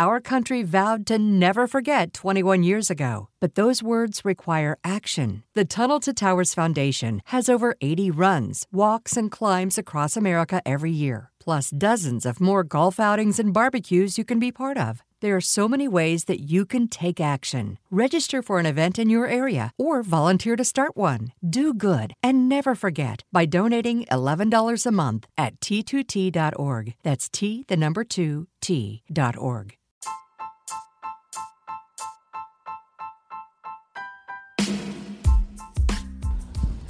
Our country vowed to never forget 21 years ago, but those words require action. The Tunnel to Towers Foundation has over 80 runs, walks, and climbs across America every year, plus dozens of more golf outings and barbecues you can be part of. There are so many ways that you can take action. Register for an event in your area or volunteer to start one. Do good and never forget by donating $11 a month at t2t.org. That's T, the number 2, T.org.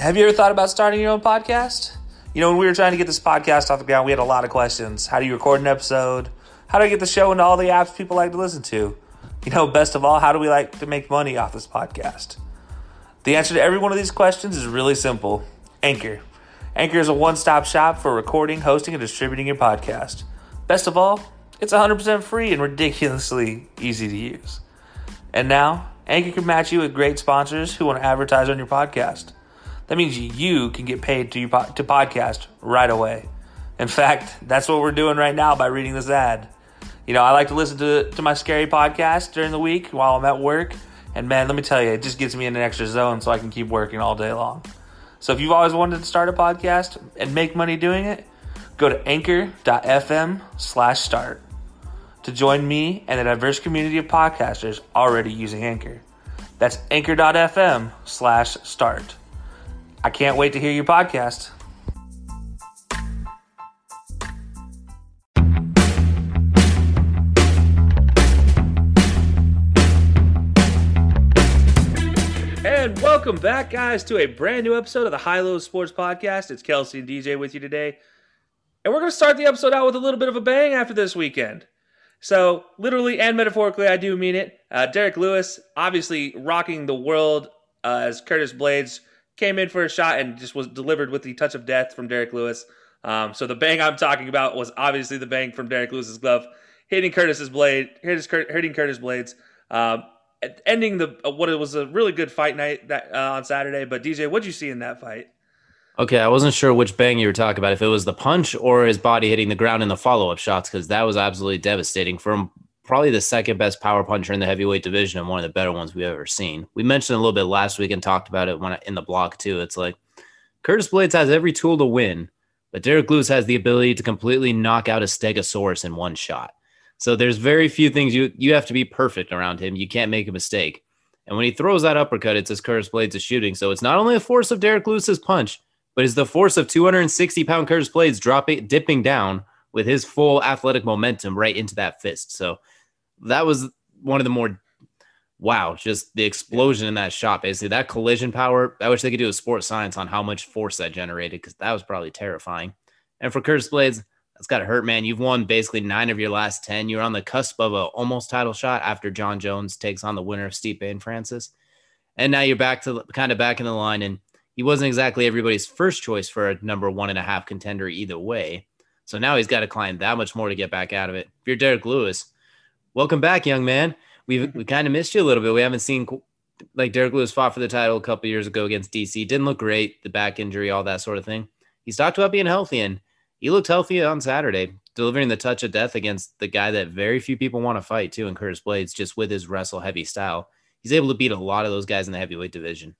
Have you ever thought about starting your own podcast? You know, when we were trying to get this podcast off the ground, we had a lot of questions. How do you record an episode? How do I get the show into all the apps people like to listen to? You know, best of all, how do we like to make money off this podcast? The answer to every one of these questions is really simple Anchor. Anchor is a one stop shop for recording, hosting, and distributing your podcast. Best of all, it's 100% free and ridiculously easy to use. And now, Anchor can match you with great sponsors who want to advertise on your podcast. That means you can get paid to, to podcast right away. In fact, that's what we're doing right now by reading this ad. You know, I like to listen to, to my scary podcast during the week while I'm at work. And man, let me tell you, it just gets me in an extra zone so I can keep working all day long. So if you've always wanted to start a podcast and make money doing it, go to anchor.fm slash start to join me and a diverse community of podcasters already using Anchor. That's anchor.fm slash start. I can't wait to hear your podcast. And welcome back, guys, to a brand new episode of the High Low Sports Podcast. It's Kelsey and DJ with you today. And we're going to start the episode out with a little bit of a bang after this weekend. So, literally and metaphorically, I do mean it. Uh, Derrick Lewis, obviously rocking the world uh, as Curtis Blaydes came in for a shot and just was delivered with the touch of death from Derrick Lewis. Um, so the bang I'm talking about was obviously the bang from Derrick Lewis's glove, hitting Curtis's blade, hitting Curtis Blaydes, um, ending the uh, what it was a really good fight night that uh, on Saturday. But DJ, what'd you see in that fight? Okay, I wasn't sure which bang you were talking about, if it was the punch or his body hitting the ground in the follow up shots, because that was absolutely devastating from probably the second best power puncher in the heavyweight division and one of the better ones we've ever seen. We mentioned a little bit last week and talked about it when in the block too. It's like Curtis Blaydes has every tool to win, but Derrick Lewis has the ability to completely knock out a Stegosaurus in one shot. So there's very few things you you have to be perfect around him. You can't make a mistake. And when he throws that uppercut, it's as Curtis Blaydes is shooting. So it's not only the force of Derrick Lewis's punch, but it's the force of 260 pound Curtis Blaydes dropping, dipping down with his full athletic momentum right into that fist. So that was one of the more wow, just the explosion in that shot. Basically, that collision power. I wish they could do a sports science on how much force that generated because that was probably terrifying. And for Curtis Blaydes, that's got to hurt, man. You've won basically nine of your last ten. You're on the cusp of a almost title shot after Jon Jones takes on the winner of Stipe and Francis, and now you're back to kind of back in the line. And he wasn't exactly everybody's first choice for a number one and a half contender either way. So now he's got to climb that much more to get back out of it. If you're Derrick Lewis, welcome back, young man. We've we mm-hmm. kind of missed you a little bit. We haven't seen like Derrick Lewis fought for the title a couple years ago against DC. Didn't look great, the back injury, all that sort of thing. He's talked about being healthy, and he looked healthy on Saturday, delivering the touch of death against the guy that very few people want to fight too, in Curtis Blaydes, just with his wrestle heavy style. He's able to beat a lot of those guys in the heavyweight division.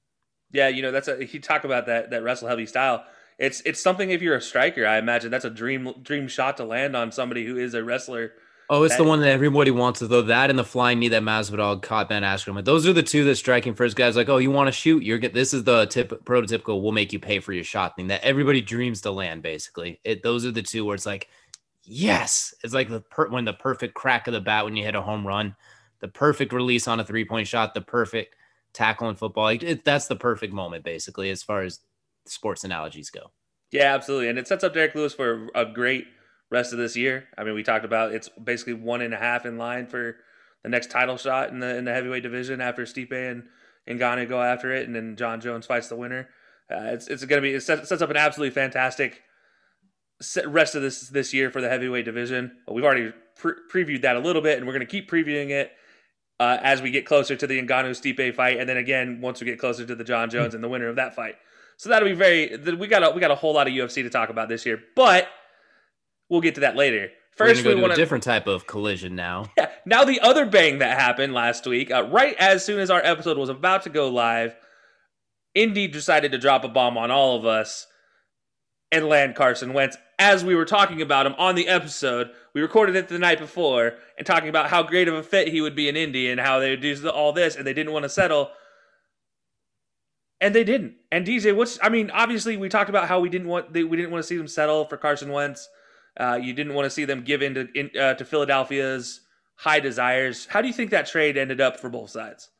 Yeah, you know that's a you talk about that that wrestle heavy style. It's it's something if you're a striker, I imagine that's a dream dream shot to land on somebody who is a wrestler Oh, it's That- the one that everybody wants to throw. That and the flying knee that Masvidal caught Ben Askren. Those are the two that striking first guys. Like, oh, you want to shoot? You're get. This is the tip prototypical. We'll make you pay for your shot thing that everybody dreams to land. Basically, it. Those are the two where it's like, yes, it's like the per, when the perfect crack of the bat when you hit a home run, the perfect release on a three point shot, the perfect tackle in football. Like, it, that's the perfect moment, basically, as far as sports analogies go. Yeah, absolutely. And it sets up Derrick Lewis for a great rest of this year. I mean, we talked about it's basically one and a half in line for the next title shot in the in the heavyweight division after Stipe and Ngannou go after it, and then Jon Jones fights the winner. Uh, it's it's going to be it sets, sets up an absolutely fantastic rest of this this year for the heavyweight division. We've already pre- previewed that a little bit, and we're going to keep previewing it uh, as we get closer to the Ngannou Stipe fight, and then again once we get closer to the Jon Jones and the winner of that fight. So that'll be very. We got a, we got a whole lot of UFC to talk about this year, but we'll get to that later. First, we want a different type of collision now. yeah. Now the other bang that happened last week, uh, right as soon as our episode was about to go live, Indy decided to drop a bomb on all of us and land Carson Wentz. As we were talking about him on the episode, we recorded it the night before and talking about how great of a fit he would be in Indy and how they would do all this, and they didn't want to settle. And they didn't. And DJ, what's I mean, obviously we talked about how we didn't want they, we didn't want to see them settle for Carson Wentz. Uh, you didn't want to see them give in to in, uh, to Philadelphia's high desires. How do you think that trade ended up for both sides?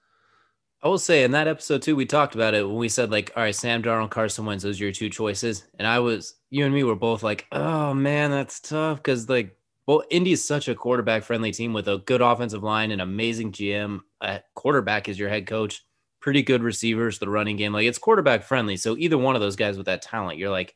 I will say in that episode too, we talked about it when we said like, all right, Sam Darnold, Carson Wentz, those are your two choices, and I was, you and me were both like, oh man, that's tough because like, well, Indy is such a quarterback friendly team with a good offensive line, an amazing GM, a quarterback is your head coach, pretty good receivers, the running game, like it's quarterback friendly. So either one of those guys with that talent, you're like,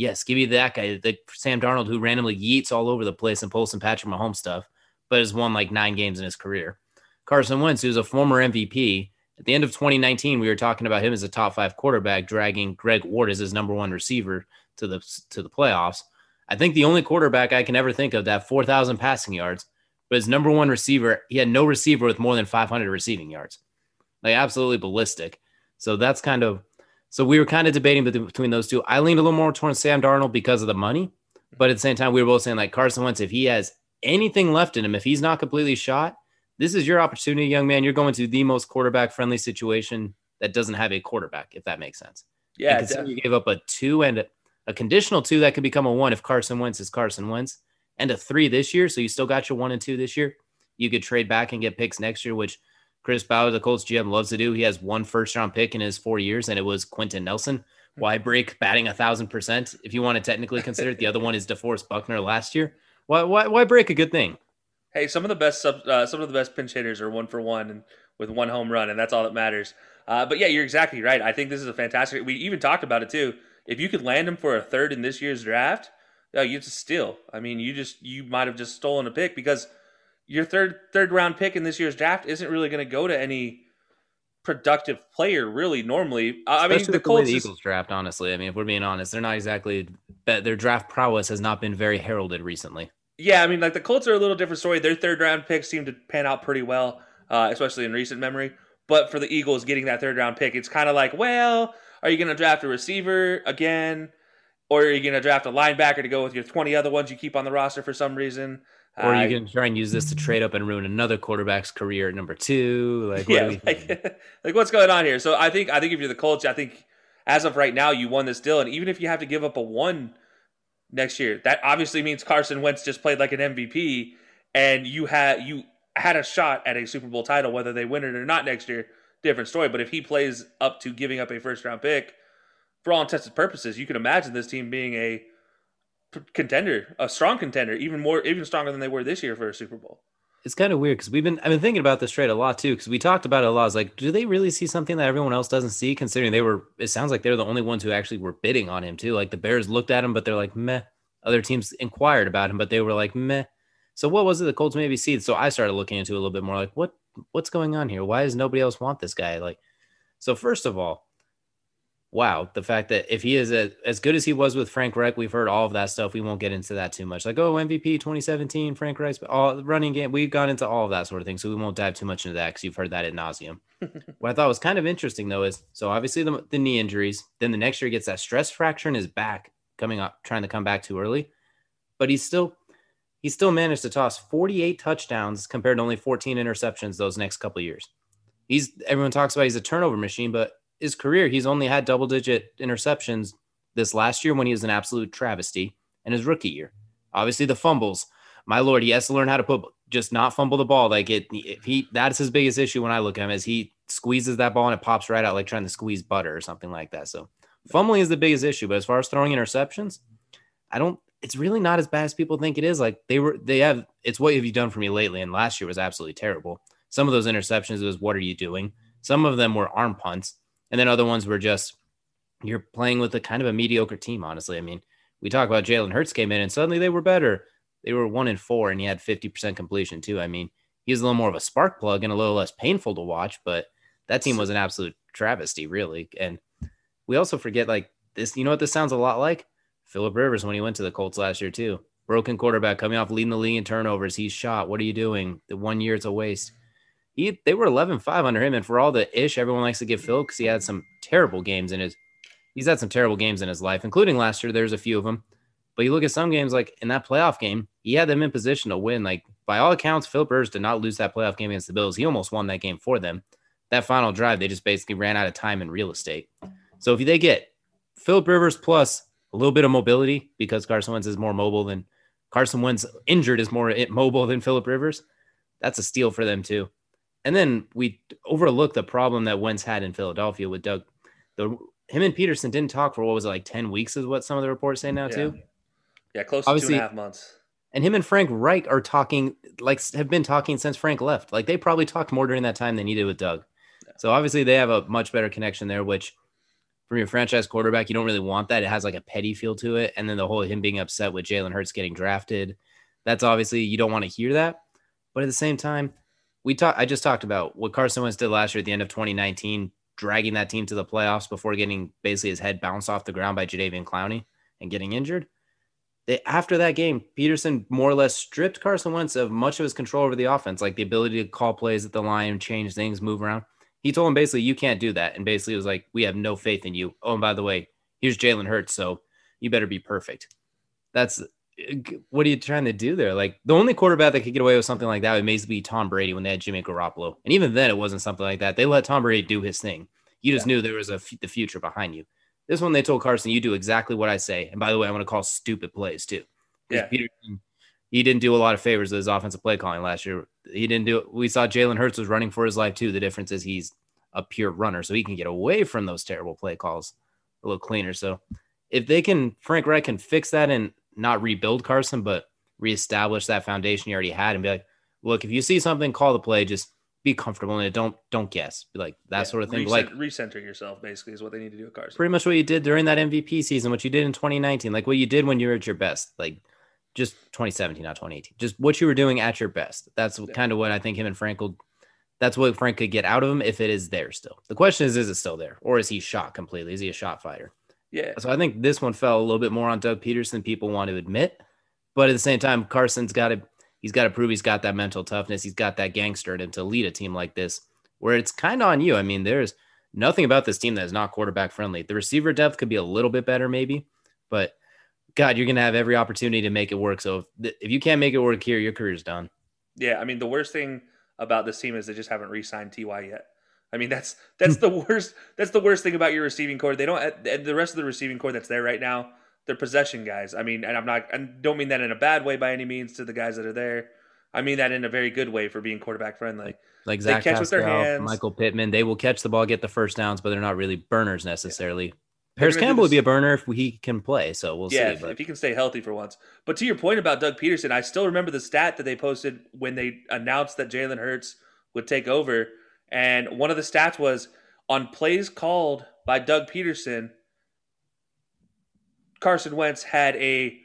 yes, give me that guy, the Sam Darnold who randomly yeets all over the place and pulls some Patrick Mahomes stuff, but has won like nine games in his career. Carson Wentz, who's a former MVP. At the end of 2019, we were talking about him as a top five quarterback, dragging Greg Ward as his number one receiver to the to the playoffs. I think the only quarterback I can ever think of that 4,000 passing yards, but his number one receiver, he had no receiver with more than 500 receiving yards, like absolutely ballistic. So that's kind of so we were kind of debating between those two. I leaned a little more towards Sam Darnold because of the money, mm-hmm. but at the same time, we were both saying like Carson Wentz, if he has anything left in him, if he's not completely shot, this is your opportunity, young man. You're going to the most quarterback friendly situation that doesn't have a quarterback, if that makes sense. Yeah, you gave up a two and a, a conditional two that could become a one if Carson Wentz is Carson Wentz, and a three this year. So you still got your one and two this year. You could trade back and get picks next year, which Chris Ballard, the Colts GM, loves to do. He has one first round pick in his four years, and it was Quenton Nelson. Why break batting a thousand percent if you want to technically consider it? The other one is DeForest Buckner last year. Why, why, why break a good thing? Hey, some of the best sub, uh, some of the best pinch hitters are one for one and with one home run, and that's all that matters. Uh, but yeah, you're exactly right. I think this is a fantastic. We even talked about it too. If you could land him for a third in this year's draft, you just steal. I mean, you just you might have just stolen a pick because your third third round pick in this year's draft isn't really going to go to any productive player. Really, normally. I mean, Especially the the Colts. the is- Eagles draft, honestly. I mean, if we're being honest, they're not exactly. Their draft prowess has not been very heralded recently. Yeah, I mean, like the Colts are a little different story. Their third round picks seem to pan out pretty well, uh, especially in recent memory. But for the Eagles getting that third round pick, it's kind of like, well, are you going to draft a receiver again? Or are you going to draft a linebacker to go with your 20 other ones you keep on the roster for some reason? Or Uh, you can try and use this to trade up and ruin another quarterback's career at number two? Like, what yeah, are we like, like what's going on here? So I think I think if you're the Colts, I think as of right now, you won this deal, and even if you have to give up a one next year, that obviously means Carson Wentz just played like an MVP, and you had you had a shot at a Super Bowl title, whether they win it or not next year. Different story. But if he plays up to giving up a first round pick, for all intents and purposes, you can imagine this team being a contender, a strong contender, even more, even stronger than they were this year for a Super Bowl. it's kind of weird because we've been I've been thinking about this trade a lot too because we talked about it a lot. It's like, do they really see something that everyone else doesn't see? Considering they were, it sounds like they're the only ones who actually were bidding on him too. Like the Bears looked at him, but they're like, meh. Other teams inquired about him, but they were like, meh. So what was it the Colts maybe see? So I started looking into a little bit more. Like, what what's going on here? Why does nobody else want this guy? Like, so first of all, wow, the fact that if he is a, as good as he was with Frank Reich, we've heard all of that stuff. We won't get into that too much. Like, oh, MVP 2017, Frank Reich, all running game. We've gone into all of that sort of thing. So we won't dive too much into that because you've heard that at nauseum. what I thought was kind of interesting though is so obviously the, the knee injuries, then the next year he gets that stress fracture in his back coming up, trying to come back too early, but he's still he still managed to toss 48 touchdowns compared to only 14 interceptions those next couple years. He's everyone talks about he's a turnover machine, but his career he's only had double digit interceptions this last year when he was an absolute travesty in his rookie year. Obviously the fumbles. My lord, he has to learn how to put just not fumble the ball. Like it if he that's his biggest issue when I look at him is he squeezes that ball and it pops right out like trying to squeeze butter or something like that. So fumbling is the biggest issue, but as far as throwing interceptions, I don't it's really not as bad as people think it is. Like they were, they have, it's what have you done for me lately? And last year was absolutely terrible. Some of those interceptions was, what are you doing? Some of them were arm punts. And then other ones were just, you're playing with a kind of a mediocre team, honestly. I mean, we talk about Jalen Hurts came in and suddenly they were better. They were one in four and he had 50% completion too. I mean, he's a little more of a spark plug and a little less painful to watch, but that team was an absolute travesty, really. And we also forget like this, you know what this sounds a lot like? Philip Rivers when he went to the Colts last year too. Broken quarterback coming off leading the league in turnovers. He's shot. What are you doing? The one year it's a waste. He they were 11-5 under him, and for all the ish everyone likes to give Phil because he had some terrible games in his. He's had some terrible games in his life, including last year. There's a few of them, but you look at some games like in that playoff game, he had them in position to win. Like by all accounts, Philip Rivers did not lose that playoff game against the Bills. He almost won that game for them. That final drive, they just basically ran out of time in real estate. So if they get Philip Rivers plus a little bit of mobility because Carson Wentz is more mobile than Carson Wentz injured is more mobile than Philip Rivers. That's a steal for them too. And then we overlook the problem that Wentz had in Philadelphia with Doug. The him and Pederson didn't talk for what was it, like ten weeks, is what some of the reports say now yeah. too. Yeah, close to Obviously, two and a half months. And him and Frank Reich are talking like have been talking since Frank left. Like they probably talked more during that time than he did with Doug. Yeah. So obviously they have a much better connection there, which from your franchise quarterback, you don't really want that. It has like a petty feel to it. And then the whole him being upset with Jalen Hurts getting drafted. That's obviously you don't want to hear that. But at the same time, we talked I just talked about what Carson Wentz did last year at the end of 2019, dragging that team to the playoffs before getting basically his head bounced off the ground by Jadeveon Clowney and getting injured. They, after that game, Pederson more or less stripped Carson Wentz of much of his control over the offense, like the ability to call plays at the line, change things, move around he told him basically, you can't do that. And basically, was like, we have no faith in you. Oh, and by the way, here's Jalen Hurts. So you better be perfect. That's what are you trying to do there? Like the only quarterback that could get away with something like that would maybe be Tom Brady when they had Jimmy Garoppolo. And even then, it wasn't something like that. They let Tom Brady do his thing. You just yeah. knew there was a f- the future behind you. This one, they told Carson, you do exactly what I say. And by the way, I'm going to call stupid plays too. Yeah. Peter, he didn't do a lot of favors with his offensive play calling last year. He didn't do it. We saw Jalen Hurts was running for his life too. The difference is he's a pure runner, so he can get away from those terrible play calls a little cleaner. So if they can, Frank Reich can fix that and not rebuild Carson, but reestablish that foundation you already had and be like, look, if you see something, call the play, just be comfortable in it. Don't don't guess. Be like that yeah, sort of thing. Recent, like recenter yourself basically is what they need to do with Carson. Pretty much what you did during that MVP season, what you did in 2019, like what you did when you were at your best. Like just 2017, not 2018. Just what you were doing at your best. That's yeah. kind of what I think him and Frank will that's what Frank could get out of him if it is there still. The question is, is it still there? Or is he shot completely? Is he a shot fighter? Yeah. So I think this one fell a little bit more on Doug Pederson than people want to admit. But at the same time, Carson's got to he's got to prove he's got that mental toughness. He's got that gangster in him to lead a team like this, where it's kind of on you. I mean, there's nothing about this team that is not quarterback friendly. The receiver depth could be a little bit better, maybe, but God, you're gonna have every opportunity to make it work. So if, if you can't make it work here, your career's done. Yeah, I mean, the worst thing about this team is they just haven't re-signed Ty yet. I mean that's hmm. that's the worst that's the worst thing about your receiving core. They don't and the rest of the receiving core that's there right now. They're possession guys. I mean, and I'm not I don't mean that in a bad way by any means to the guys that are there. I mean that in a very good way for being quarterback friendly. Like Zach catch Pascal, with their hands. Michael Pittman, they will catch the ball, get the first downs, but they're not really burners necessarily. Yeah. Parris Campbell would be a burner if he can play, so we'll yeah, see. But. if he can stay healthy for once. But to your point about Doug Pederson, I still remember the stat that they posted when they announced that Jalen Hurts would take over. And one of the stats was on plays called by Doug Pederson, Carson Wentz had a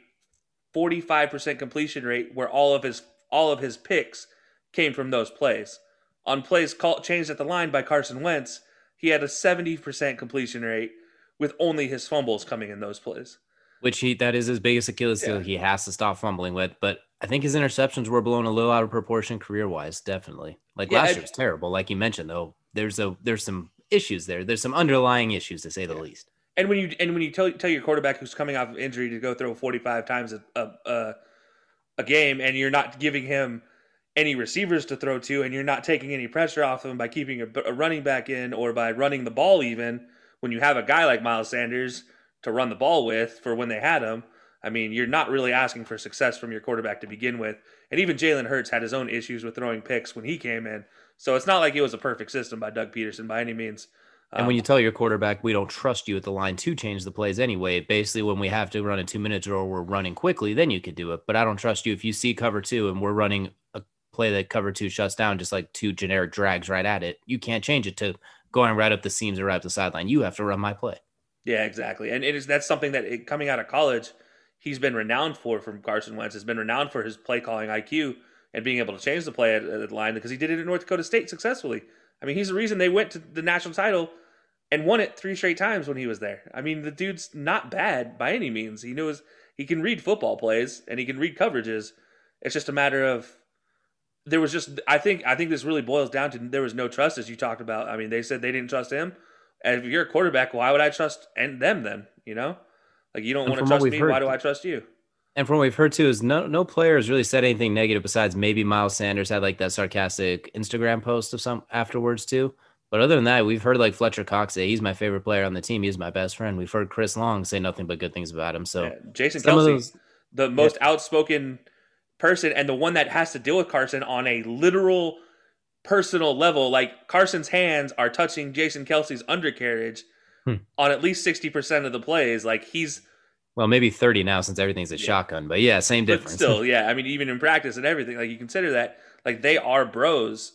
45% completion rate where all of his all of his picks came from those plays. On plays called changed at the line by Carson Wentz, he had a 70% completion rate with only his fumbles coming in those plays. Which he that is his biggest Achilles heel. Yeah. He has to stop fumbling with. But I think his interceptions were blown a little out of proportion career wise. Definitely. Like yeah, last year was terrible. Like you mentioned though, there's a there's some issues there. There's some underlying issues to say the yeah. least. And when you and when you tell tell your quarterback who's coming off of injury to go throw 45 times a, a, a game and you're not giving him any receivers to throw to and you're not taking any pressure off him by keeping a, a running back in or by running the ball even when you have a guy like Miles Sanders to run the ball with for when they had him. I mean, you're not really asking for success from your quarterback to begin with. And even Jalen Hurts had his own issues with throwing picks when he came in. So it's not like it was a perfect system by Doug Pederson by any means. And when um, you tell your quarterback, we don't trust you at the line to change the plays anyway, basically, when we have to run a two minutes or we're running quickly, then you could do it. But I don't trust you if you see cover two and we're running a play that cover two shuts down, just like two generic drags right at it. You can't change it to going right up the seams or right up the sideline. You have to run my play. Yeah, exactly. And it is that's something that it, coming out of college, he's been renowned for from Carson Wentz. Has been renowned for his play calling IQ and being able to change the play at, at the line because he did it at North Dakota State successfully. I mean, he's the reason they went to the national title and won it three straight times when he was there. I mean, the dude's not bad by any means. He knows he can read football plays and he can read coverages. It's just a matter of there was just I think I think this really boils down to there was no trust as you talked about. I mean, they said they didn't trust him. And if you're a quarterback, why would I trust and them then? You know, like you don't want to trust me. Heard, why do I trust you? And from what we've heard too is no no player has really said anything negative besides maybe Miles Sanders had like that sarcastic Instagram post of some afterwards too. But other than that, we've heard like Fletcher Cox say he's my favorite player on the team. He's my best friend. We've heard Chris Long say nothing but good things about him. So yeah. Jason Kelce, those, the most yeah. outspoken person and the one that has to deal with Carson on a literal personal level. Like Carson's hands are touching Jason Kelce's undercarriage hmm. on at least 60% of the plays. Like he's well, maybe 30 now since everything's a yeah. shotgun, but yeah, same difference. But still, yeah. I mean, even in practice and everything, like you consider that, like they are bros,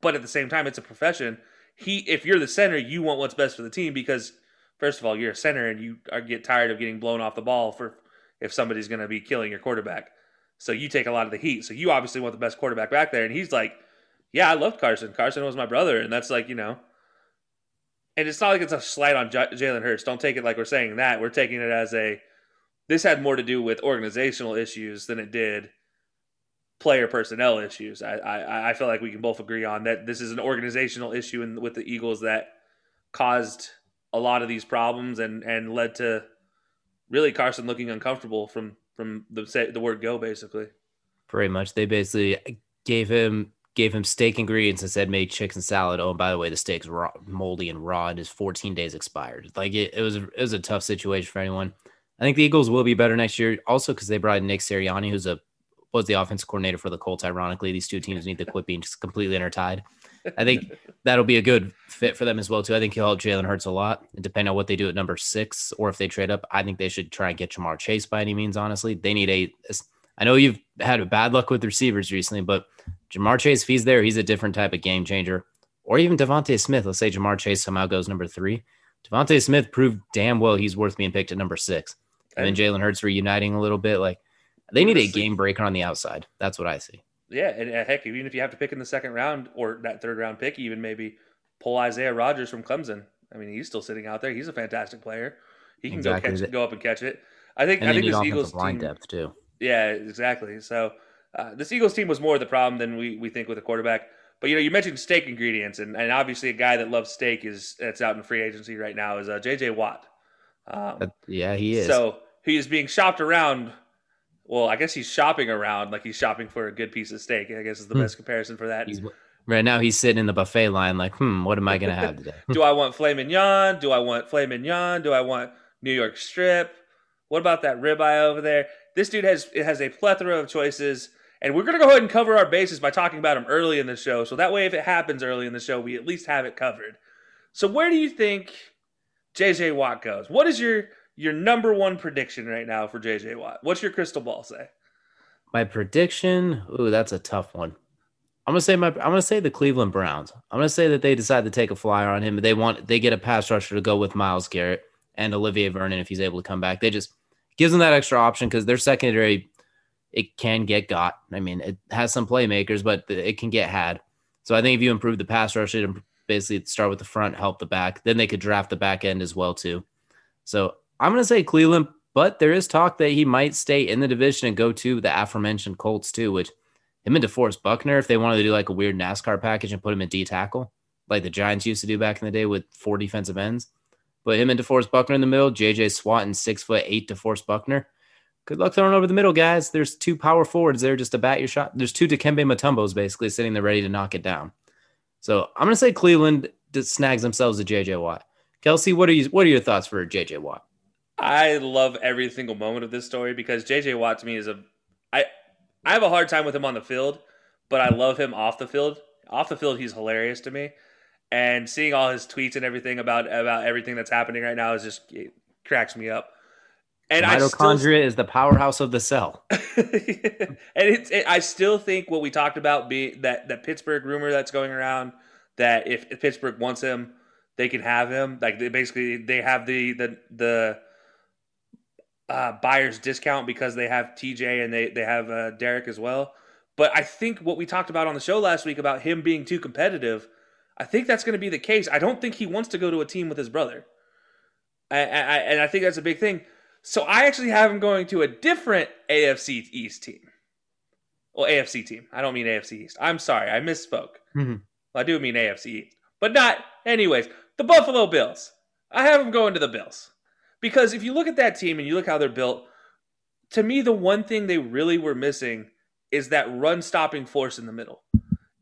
but at the same time, it's a profession he if you're the center, you want what's best for the team because first of all, you're a center and you are, get tired of getting blown off the ball for if somebody's going to be killing your quarterback. So you take a lot of the heat. So you obviously want the best quarterback back there. And he's like, "Yeah, I loved Carson. Carson was my brother." And that's like you know. And it's not like it's a slight on J- Jalen Hurts. Don't take it like we're saying that. We're taking it as a. This had more to do with organizational issues than it did player personnel issues. I, I, I feel like we can both agree on that this is an organizational issue in, with the Eagles that caused a lot of these problems and, and led to really Carson looking uncomfortable from from the say, the word go basically. Pretty much, they basically gave him gave him steak ingredients and said made chicken salad. Oh, and by the way, the steak's raw, moldy and raw and is 14 days expired. Like it, it was a, it was a tough situation for anyone. I think the Eagles will be better next year, also because they brought in Nick Sirianni, who's a was the offensive coordinator for the Colts. Ironically, these two teams need to quit being just completely intertied. I think that'll be a good fit for them as well too. I think he'll help Jalen Hurts a lot. And depending on what they do at number six, or if they trade up, I think they should try and get Ja'Marr Chase by any means. Honestly, they need a. I know you've had bad luck with receivers recently, but Ja'Marr Chase, if he's there, he's a different type of game changer. Or even DeVonta Smith. Let's say Ja'Marr Chase somehow goes number three. DeVonta Smith proved damn well he's worth being picked at number six. And then Jalen Hurts reuniting a little bit. Like they need a game breaker on the outside. That's what I see. Yeah, and uh, heck, even if you have to pick in the second round or that third round pick, even maybe pull Isaiah Rodgers from Clemson. I mean, he's still sitting out there. He's a fantastic player. He can exactly. go catch, go up and catch it. I think. And I think this Eagles line team, depth too. Yeah, exactly. So uh, this Eagles team was more of the problem than we we think with a quarterback. But you know, you mentioned steak ingredients, and, and obviously a guy that loves steak is that's out in free agency right now is uh, J.J. Watt. Um, uh, yeah, he is. So he is being shopped around well, I guess he's shopping around like he's shopping for a good piece of steak. I guess is the hmm. best comparison for that. He's, right now, he's sitting in the buffet line, like, hmm, what am I going to have today? Do I want filet mignon? Do I want filet mignon? Do I want New York strip? What about that ribeye over there? This dude has it has a plethora of choices, and we're going to go ahead and cover our bases by talking about him early in the show. So that way, if it happens early in the show, we at least have it covered. So where do you think JJ Watt goes? What is your your number one prediction right now for JJ Watt? What's your crystal ball say? My prediction, ooh, that's a tough one. I'm gonna say my I'm gonna say the Cleveland Browns. I'm gonna say that they decide to take a flyer on him. They want they get a pass rusher to go with Myles Garrett and Olivier Vernon if he's able to come back. They just gives them that extra option because their secondary it can get got. I mean, it has some playmakers, but it can get had. So I think if you improve the pass rush, it basically start with the front, help the back. Then they could draft the back end as well too. So I'm going to say Cleveland, but there is talk that he might stay in the division and go to the aforementioned Colts too, which him and DeForest Buckner, if they wanted to do like a weird NASCAR package and put him in D tackle, like the Giants used to do back in the day with four defensive ends. But him and DeForest Buckner in the middle, JJ Swat and six foot eight DeForest Buckner. Good luck throwing over the middle, guys. There's two power forwards there just to bat your shot. There's two Dikembe Mutombos basically sitting there ready to knock it down. So I'm gonna say Cleveland snags themselves a JJ Watt. Kelsey, what are you? What are your thoughts for JJ Watt? I love every single moment of this story because JJ Watt to me is a I I have a hard time with him on the field, but I love him off the field. Off the field, he's hilarious to me. And seeing all his tweets and everything about about everything that's happening right now is just cracks me up. And mitochondria still, is the powerhouse of the cell. and it's it, I still think what we talked about be that that Pittsburgh rumor that's going around that if, if Pittsburgh wants him, they can have him. Like they basically they have the the the uh, buyer's discount because they have TJ and they they have uh, Derek as well. But I think what we talked about on the show last week about him being too competitive, I think that's going to be the case. I don't think he wants to go to a team with his brother, I, I, and I think that's a big thing. So I actually have him going to a different AFC East team. Well, AFC team. I don't mean AFC East. I'm sorry, I misspoke. Mm-hmm. Well, I do mean AFC East, but not. Anyways, the Buffalo Bills. I have him going to the Bills. Because if you look at that team and you look how they're built, to me, the one thing they really were missing is that run stopping force in the middle.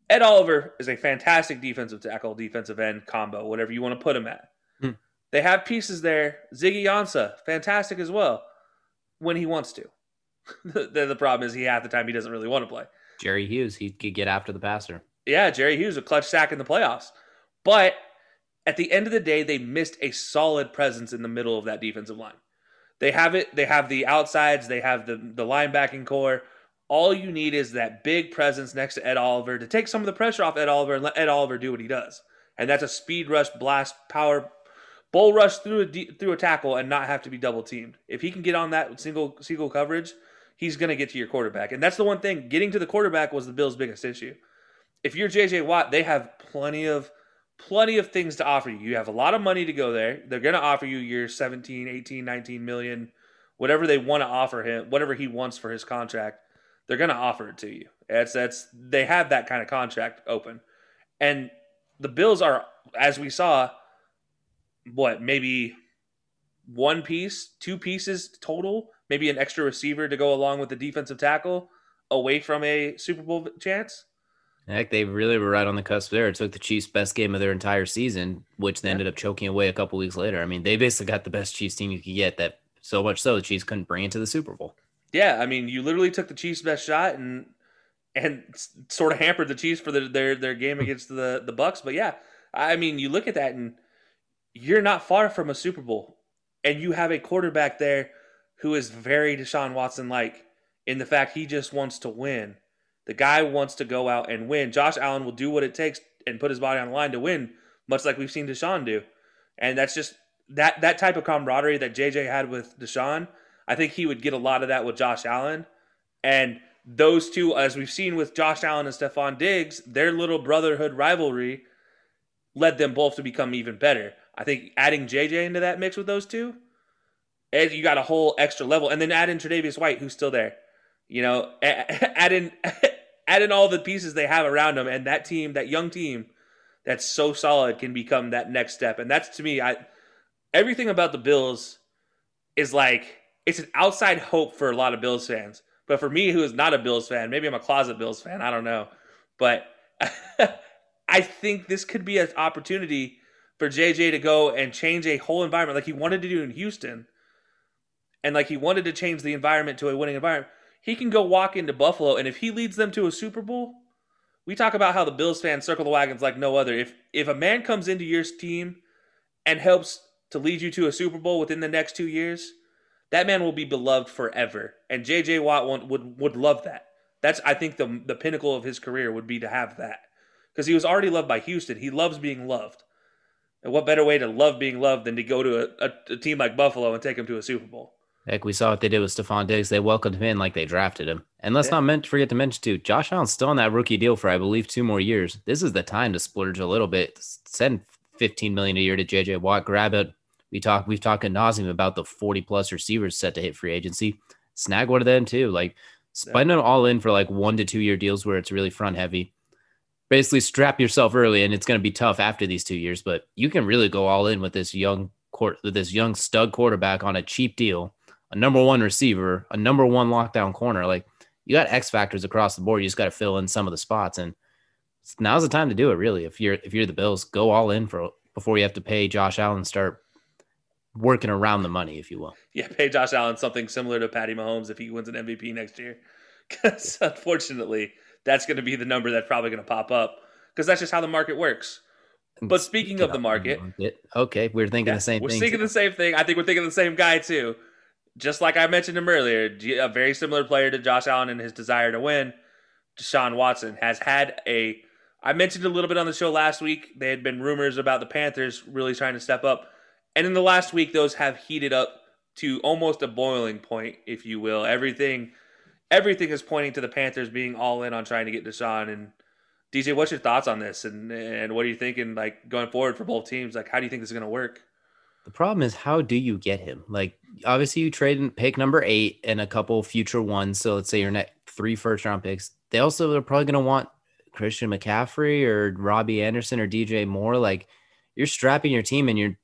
Ed Oliver is a fantastic defensive tackle, defensive end combo, whatever you want to put him at. Hmm. They have pieces there. Ziggy Ansah, fantastic as well, when he wants to. the, the problem is he half the time he doesn't really want to play. Jerry Hughes, he could get after the passer. Yeah, Jerry Hughes, a clutch sack in the playoffs. But at the end of the day, they missed a solid presence in the middle of that defensive line. They have it. They have the outsides. They have the the linebacking core. All you need is that big presence next to Ed Oliver to take some of the pressure off Ed Oliver and let Ed Oliver do what he does. And that's a speed rush, blast, power, bull rush through a through a tackle and not have to be double teamed. If he can get on that single single coverage, he's going to get to your quarterback. And that's the one thing. Getting to the quarterback was the Bills' biggest issue. If you're JJ Watt, they have plenty of plenty of things to offer you. You have a lot of money to go there. They're going to offer you your 17, 18, 19 million, whatever they want to offer him, whatever he wants for his contract. They're going to offer it to you. That's that's they have that kind of contract open. And the Bills are as we saw what, maybe one piece, two pieces total, maybe an extra receiver to go along with the defensive tackle away from a Super Bowl chance. Heck, they really were right on the cusp there. It took the Chiefs' best game of their entire season, which they yeah. ended up choking away a couple weeks later. I mean, they basically got the best Chiefs team you could get. That so much so the Chiefs couldn't bring it to the Super Bowl. Yeah, I mean, you literally took the Chiefs' best shot and and sort of hampered the Chiefs for the, their their game hmm. against the the Bucs. But yeah, I mean, you look at that and you're not far from a Super Bowl, and you have a quarterback there who is very Deshaun Watson like in the fact he just wants to win the guy wants to go out and win. Josh Allen will do what it takes and put his body on the line to win, much like we've seen Deshaun do. And that's just that that type of camaraderie that JJ had with Deshaun. I think he would get a lot of that with Josh Allen. And those two, as we've seen with Josh Allen and Stefon Diggs, their little brotherhood rivalry led them both to become even better. I think adding JJ into that mix with those two, you got a whole extra level. And then add in Tre'Davious White, who's still there. You know, add in add in all the pieces they have around them, and that team, that young team, that's so solid, can become that next step. And that's to me, I everything about the Bills is like it's an outside hope for a lot of Bills fans. But for me, who is not a Bills fan, maybe I'm a closet Bills fan, I don't know. But I think this could be an opportunity for JJ to go and change a whole environment like he wanted to do in Houston. And like he wanted to change the environment to a winning environment he can go walk into Buffalo, and if he leads them to a Super Bowl, we talk about how the Bills fans circle the wagons like no other. If if a man comes into your team and helps to lead you to a Super Bowl within the next two years, that man will be beloved forever. And J.J. Watt would would, would love that. That's I think the the pinnacle of his career would be to have that because he was already loved by Houston. He loves being loved. And what better way to love being loved than to go to a, a, a team like Buffalo and take him to a Super Bowl? Heck, we saw what they did with Stefon Diggs. They welcomed him in like they drafted him. And let's yeah. not forget to mention too, Josh Allen's still on that rookie deal for I believe two more years. This is the time to splurge a little bit. Send 15 million a year to JJ Watt. Grab it. We talk. We've talked nauseum about the 40 plus receivers set to hit free agency. Snag one of them too. Like spend yeah. them all in for like one to two year deals where it's really front heavy. Basically, strap yourself early, and it's going to be tough after these two years. But you can really go all in with this young court, with this young stud quarterback on a cheap deal a number one receiver, a number one lockdown corner. Like you got X factors across the board. You just got to fill in some of the spots, and now's the time to do it. Really, if you're if you're the Bills, go all in for before you have to pay Josh Allen. Start working around the money, if you will. Yeah, pay Josh Allen something similar to Patty Mahomes if he wins an MVP next year. Because unfortunately, that's going to be the number that's probably going to pop up because that's just how the market works. But speaking of the market, okay, we're thinking yeah, the same we're thing. Thinking too. the same thing. I think we're thinking the same guy too. Just like I mentioned him earlier, a very similar player to Josh Allen and his desire to win. Deshaun Watson has had a. I mentioned a little bit on the show last week. There had been rumors about the Panthers really trying to step up, and in the last week, those have heated up to almost a boiling point, if you will. Everything, everything is pointing to the Panthers being all in on trying to get Deshaun and DJ, what's your thoughts on this, and and what are you thinking like going forward for both teams? Like, how do you think this is going to work? The problem is, how do you get him? Like, obviously, you trade and pick number eight and a couple future ones. So let's say your next three first round picks. They also are probably going to want Christian McCaffrey or Robbie Anderson or DJ Moore. Like, you're strapping your team, and you're.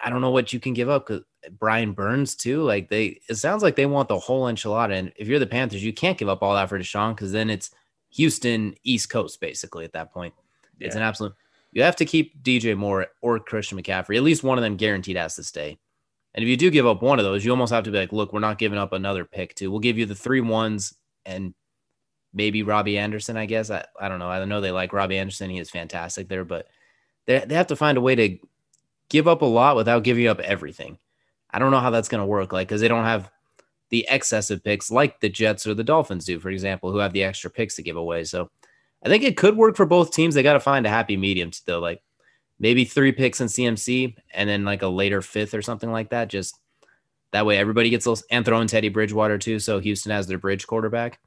I don't know what you can give up because Brian Burns too. Like they, it sounds like they want the whole enchilada. And if you're the Panthers, you can't give up all that for Deshaun because then it's Houston East Coast basically at that point. Yeah. It's an absolute. You have to keep DJ Moore or Christian McCaffrey. At least one of them guaranteed has to stay. And if you do give up one of those, you almost have to be like, look, we're not giving up another pick too. We'll give you the three ones and maybe Robbie Anderson, I guess. I, I don't know. I know they like Robbie Anderson. He is fantastic there, but they, they have to find a way to give up a lot without giving up everything. I don't know how that's going to work. Like, because they don't have the excessive picks like the Jets or the Dolphins do, for example, who have the extra picks to give away. So I think it could work for both teams. They got to find a happy medium still, like maybe three picks in CMC and then like a later fifth or something like that. Just that way everybody gets those and throw in Teddy Bridgewater too. So Houston has their bridge quarterback.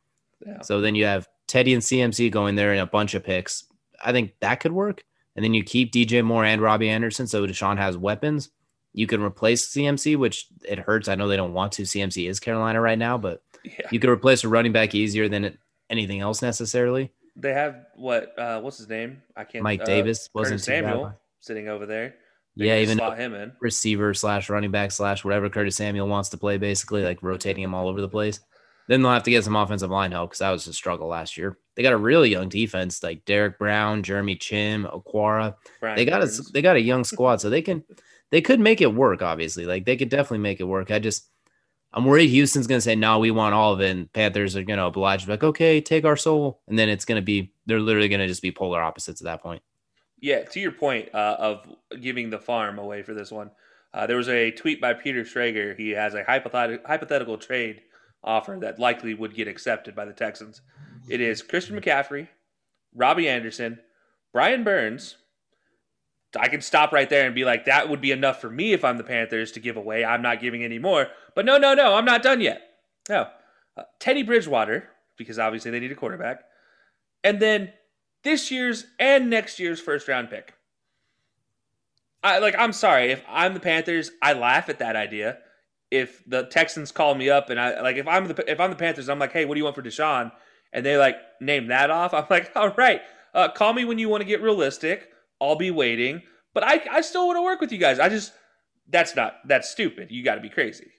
Yeah. So then you have Teddy and CMC going there and a bunch of picks. I think that could work. And then you keep DJ Moore and Robbie Anderson. So Deshaun has weapons you can replace CMC, which it hurts. I know they don't want to. CMC is Carolina right now, but yeah. you could replace a running back easier than anything else necessarily. They have what? Uh, what's his name? I can't. Mike uh, Davis wasn't Curtis Samuel sitting over there. They yeah, even slot him in receiver slash running back slash whatever Curtis Samuel wants to play, basically like rotating him all over the place. Then they'll have to get some offensive line help because that was a struggle last year. They got a really young defense like Derrick Brown, Jeremy Chinn, Aquara. Brian they got Burns. a they got a young squad, so they can they could make it work, obviously. Like they could definitely make it work. I just I'm worried Houston's gonna say, no, we want all of it, and Panthers are gonna oblige like, okay, take our soul. And then it's gonna be they're literally gonna just be polar opposites at that point. Yeah, to your point uh, of giving the farm away for this one. Uh, there was a tweet by Peter Schrager. He has a hypothetical, hypothetical trade offer that likely would get accepted by the Texans. It is Christian McCaffrey, Robbie Anderson, Brian Burns, I can stop right there and be like, that would be enough for me if I'm the Panthers to give away. I'm not giving any more. But no, no, no, I'm not done yet. No. Uh, Teddy Bridgewater, because obviously they need a quarterback. And then this year's and next year's first round pick. I like I'm sorry if I'm the Panthers, I laugh at that idea. If the Texans call me up and I like if I'm the if I'm the Panthers, I'm like, "Hey, what do you want for Deshaun?" and they like name that off. I'm like, "All right, uh, call me when you want to get realistic. I'll be waiting. But I, I still want to work with you guys. I just that's not that's stupid. You got to be crazy.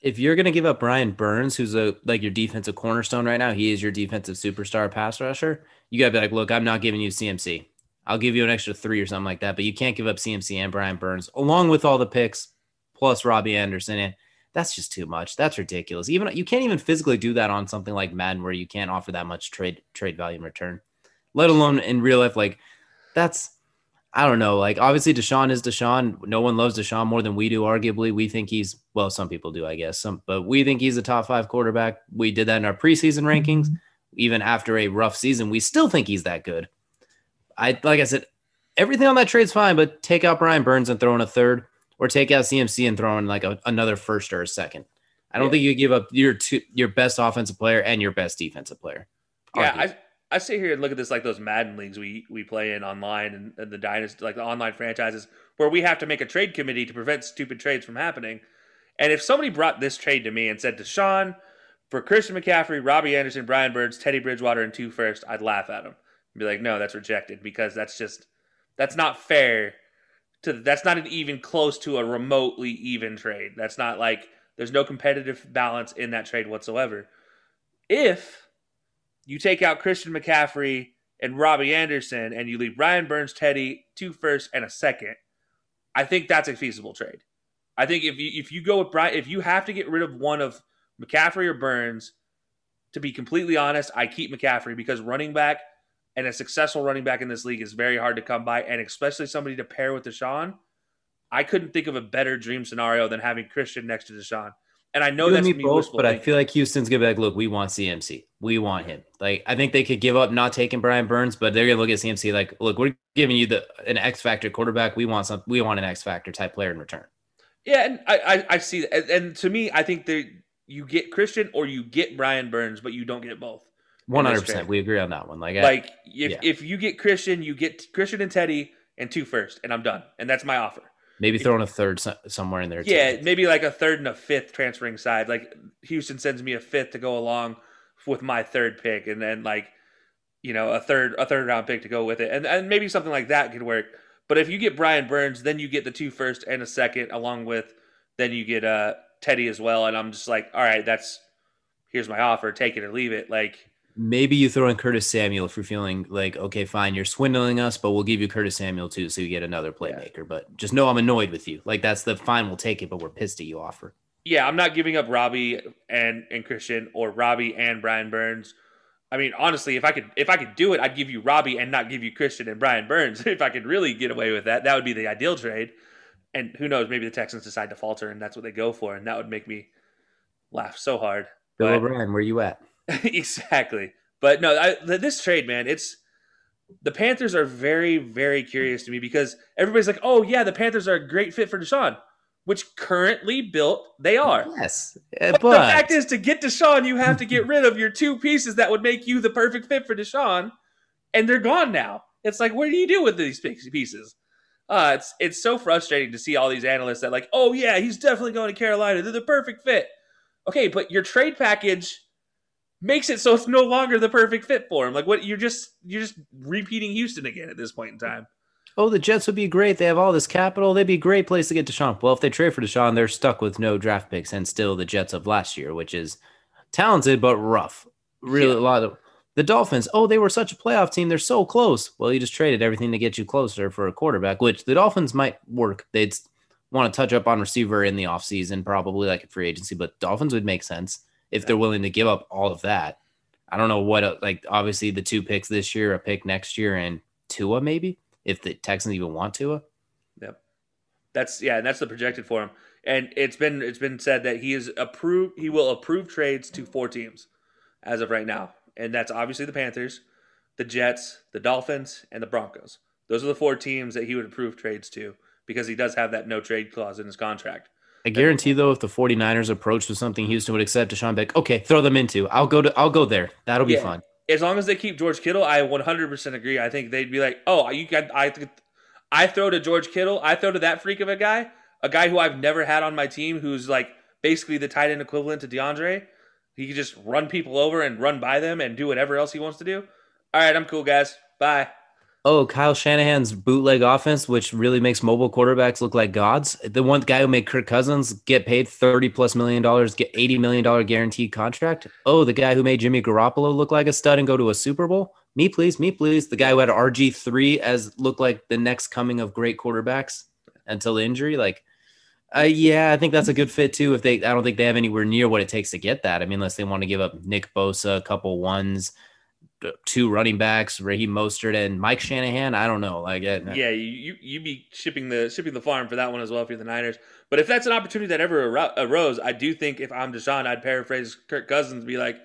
If you're gonna give up Brian Burns, who's a like your defensive cornerstone right now, he is your defensive superstar pass rusher. You gotta be like, look, I'm not giving you CMC. I'll give you an extra three or something like that, but you can't give up CMC and Brian Burns along with all the picks plus Robbie Anderson. And that's just too much. That's ridiculous. Even you can't even physically do that on something like Madden where you can't offer that much trade trade value in return, let alone in real life. Like that's I don't know. Like obviously Deshaun is Deshaun. No one loves Deshaun more than we do. Arguably, we think he's well. Some people do, I guess. Some, but we think he's a top five quarterback. We did that in our preseason mm-hmm. rankings. Even after a rough season, we still think he's that good. I like I said, everything on that trade's fine, but take out Brian Burns and throw in a third, or take out CMC and throw in like a, another first or a second. I don't yeah. think you give up your two, your best offensive player and your best defensive player. Yeah, I, I sit here and look at this like those Madden leagues we we play in online and, and the dynasty like the online franchises where we have to make a trade committee to prevent stupid trades from happening. And if somebody brought this trade to me and said Deshaun for Christian McCaffrey, Robbie Anderson, Brian Burns, Teddy Bridgewater, and two first, I'd laugh at him and be like, no, that's rejected because that's just that's not fair. To that's not an even close to a remotely even trade. That's not like There's no competitive balance in that trade whatsoever. If you take out Christian McCaffrey and Robbie Anderson and you leave Ryan Burns, Teddy, two first and a second, I think that's a feasible trade. I think if you if you go with Brian, if you have to get rid of one of McCaffrey or Burns, to be completely honest, I keep McCaffrey because running back and a successful running back in this league is very hard to come by, and especially somebody to pair with Deshaun. I couldn't think of a better dream scenario than having Christian next to Deshaun. And I know You that's me both, but I feel like Houston's gonna be like, look, we want CMC. We want him. Like, I think they could give up not taking Brian Burns, but they're gonna look at CMC like, look, we're giving you the an X factor quarterback. We want some. We want an X factor type player in return. Yeah, and I, I, I see that. And, and to me, I think that you get Christian or you get Brian Burns, but you don't get both. One hundred percent. We agree on that one. Like, I- Like if, yeah. if you get Christian, you get Christian and Teddy and two first, and I'm done. And that's my offer. maybe throwing a third so- somewhere in there. too. Yeah, maybe like a third and a fifth transferring side. Like Houston sends me a fifth to go along with my third pick, and then like you know a third a third round pick to go with it, and and maybe something like that could work. But if you get Brian Burns, then you get the two first and a second, along with then you get uh Teddy as well, and I'm just like, all right, that's here's my offer, take it or leave it. Like Maybe you throw in Curtis Samuel if you're feeling like, okay, fine, you're swindling us, but we'll give you Curtis Samuel too, so you get another playmaker. But just know I'm annoyed with you. Like that's the fine, we'll take it, but we're pissed at you offer. yeah, I'm not giving up Robbie and and Christian or Robbie and Brian Burns. I mean, honestly, if I could if I could do it, I'd give you Robbie and not give you Christian and Brian Burns. if I could really get away with that, that would be the ideal trade. And who knows, maybe the Texans decide to falter and that's what they go for, and that would make me laugh so hard. Bill But- O'Brien, where you at? exactly. But no, I, this trade, man, it's the Panthers are very, very curious to me because everybody's like, "Oh yeah, the Panthers are a great fit for Deshaun," which currently built they are. Yes, But, but, the fact is, to get Deshaun, you have to get rid of your two pieces that would make you the perfect fit for Deshaun, and they're gone now. It's like, what do you do with these pieces? Uh, it's it's so frustrating to see all these analysts that like, oh yeah, he's definitely going to Carolina. They're the perfect fit. Okay, but your trade package makes it so it's no longer the perfect fit for him. Like, what you're just you're just repeating Houston again at this point in time. oh, the Jets would be great. They have all this capital. They'd be a great place to get Deshaun. Well, if they trade for Deshaun, they're stuck with no draft picks and still the Jets of last year, which is talented but rough. Really, Yeah. a lot of the Dolphins. Oh, they were such a playoff team. They're so close. Well, you just traded everything to get you closer for a quarterback, which the Dolphins might work. They'd want to touch up on receiver in the offseason, probably like a free agency, but Dolphins would make sense if they're willing to give up all of that. I don't know what, uh, like, obviously the two picks this year, a pick next year, and Tua maybe, if the Texans even want Tua. Yep. That's yeah, and that's the projected for him. And it's been it's been said that he is approved he will approve trades to four teams as of right now. And that's obviously the Panthers, the Jets, the Dolphins, and the Broncos. Those are the four teams that he would approve trades to because he does have that no trade clause in his contract. I guarantee though, if the 49ers approached with something Houston would accept, Deshaun Beck, okay, throw them into. I'll go to I'll go there. That'll be Yeah. fun. As long as they keep George Kittle, I 100% agree. I think they'd be like, "Oh, you got I I throw to George Kittle, I throw to that freak of a guy, a guy who I've never had on my team who's like basically the tight end equivalent to DeAndre. He can just run people over and run by them and do whatever else he wants to do. All right, I'm cool, guys. Bye. Oh, Kyle Shanahan's bootleg offense, which really makes mobile quarterbacks look like gods. The one guy who made Kirk Cousins get paid 30 plus million dollars, get 80 million dollar guaranteed contract. Oh, the guy who made Jimmy Garoppolo look like a stud and go to a Super Bowl. Me, please, me, please. The guy who had RG3 as look like the next coming of great quarterbacks until injury. Like, uh, yeah, I think that's a good fit too. If they, I don't think they have anywhere near what it takes to get that. I mean, unless they want to give up Nick Bosa, a couple ones, two running backs, Raheem Mostert, and Mike Shanahan. I don't know. Like, uh, Yeah, you you you be shipping the shipping the farm for that one as well if you're the Niners. But if that's an opportunity that ever arose, I do think if I'm Deshaun, I'd paraphrase Kirk Cousins, be like,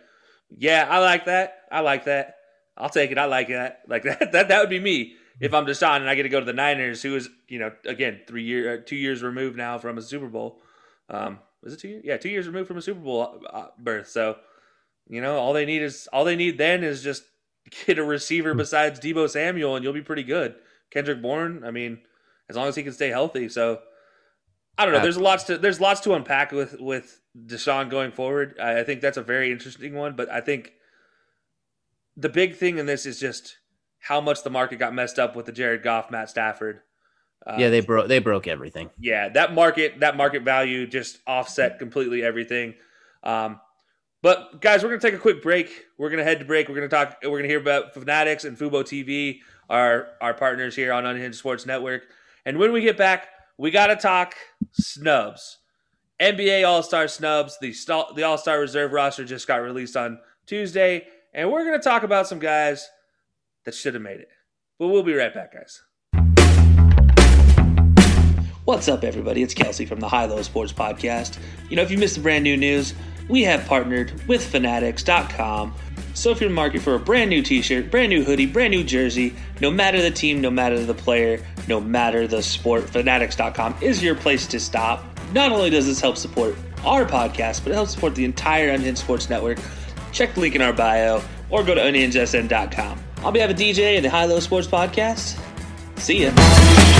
"Yeah, I like that. I like that. I'll take it. I like that. Like that. That that would be me if I'm Deshaun and I get to go to the Niners, who is you know again three year uh, two years removed now from a Super Bowl. Um, was it two years? Yeah, two years removed from a Super Bowl uh, berth. So you know all they need is all they need then is just get a receiver besides Deebo Samuel, and you'll be pretty good. Kendrick Bourne, I mean, as long as he can stay healthy. So I don't know. There's a lots to there's lots to unpack with with Deshaun going forward. I, I think that's a very interesting one, but I think the big thing in this is just how much the market got messed up with the Jared Goff, Matt Stafford Uh, yeah, they broke they broke everything. yeah, that market that market value just offset completely everything. Um, but guys, we're gonna take a quick break. We're gonna head to break. We're gonna talk. We're gonna hear about Fanatics and Fubo TV, our our partners here on Unhinged Sports Network. And when we get back, we gotta talk snubs. NBA All Star snubs. The the All Star Reserve roster just got released on Tuesday, and we're gonna talk about some guys that should have made it. But we'll be right back, guys. What's up, everybody? It's Kelsey from the High Low Sports Podcast. You know, if you missed the brand new news, we have partnered with Fanatics.com. So if you're in the market for a brand new t shirt, brand new hoodie, brand new jersey, no matter the team, no matter the player, no matter the sport, Fanatics.com is your place to stop. Not only does this help support our podcast, but it helps support the entire Unhinged Sports Network. Check the link in our bio or go to unhingedsn.com. I'll be having DJ and the High Low Sports Podcast. See ya.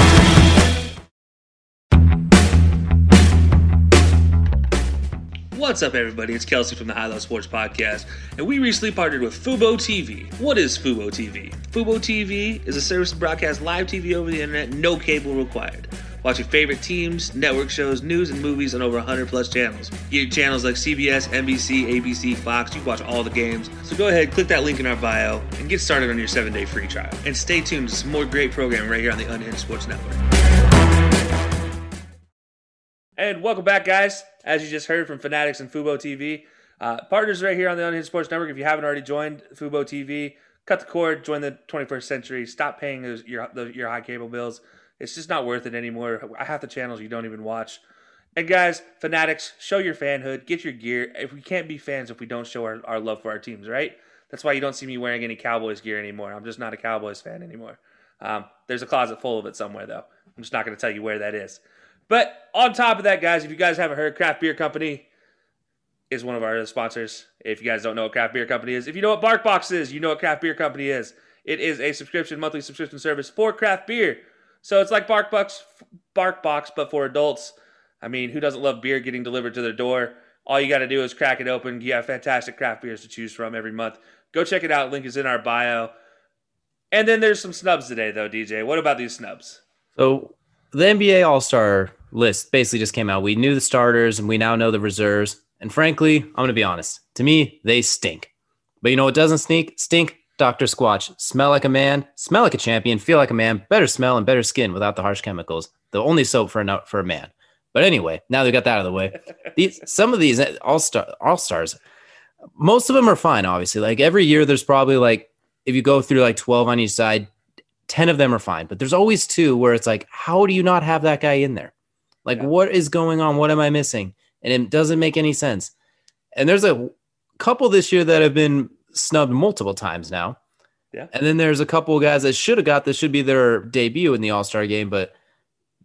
What's up, everybody? It's Kelsey from the High Low Sports Podcast, and we recently partnered with Fubo TV. What is Fubo TV? Fubo TV is a service to broadcast live TV over the internet, no cable required. Watch your favorite teams, network shows, news, and movies on over 100 plus channels. Get channels like CBS, NBC, ABC, Fox. You watch all the games. So go ahead, click that link in our bio, and get started on your seven day free trial. And stay tuned to some more great programming right here on the Unhinged Sports Network. And welcome back, guys. As you just heard from Fanatics and Fubo TV, uh, partners right here on the Unhinged Sports Network. If you haven't already joined Fubo TV, cut the cord, join the 21st century. Stop paying those, your the, your high cable bills. It's just not worth it anymore. Half the channels you don't even watch. And guys, Fanatics, show your fanhood, get your gear. If we can't be fans if we don't show our, our love for our teams, right? That's why you don't see me wearing any Cowboys gear anymore. I'm just not a Cowboys fan anymore. Um, there's a closet full of it somewhere, though. I'm just not going to tell you where that is. But on top of that, guys, if you guys haven't heard, Craft Beer Company is one of our sponsors. If you guys don't know what Craft Beer Company is, if you know what BarkBox is, you know what Craft Beer Company is. It is a subscription, monthly subscription service for craft beer. So it's like BarkBox, BarkBox, but for adults. I mean, who doesn't love beer getting delivered to their door? All you got to do is crack it open. You have fantastic craft beers to choose from every month. Go check it out. Link is in our bio. And then there's some snubs today, though, DJ. What about these snubs? So the NBA All Star list basically just came out. We knew the starters and we now know the reserves. And frankly, I'm going to be honest. To me, they stink. But you know what doesn't stink? Stink. Dr. Squatch. Smell like a man, smell like a champion, feel like a man, better smell and better skin without the harsh chemicals. The only soap for a, for a man. But anyway, now they got that out of the way. These some of these all star all stars, most of them are fine. Obviously, like every year, there's probably like if you go through like 12 on each side, 10 of them are fine. But there's always two where it's like, how do you not have that guy in there? Like, Yeah. what is going on? What am I missing? And it doesn't make any sense. And there's a couple this year that have been snubbed multiple times now. Yeah. And then there's a couple of guys that should have got this should be their debut in the All Star game, but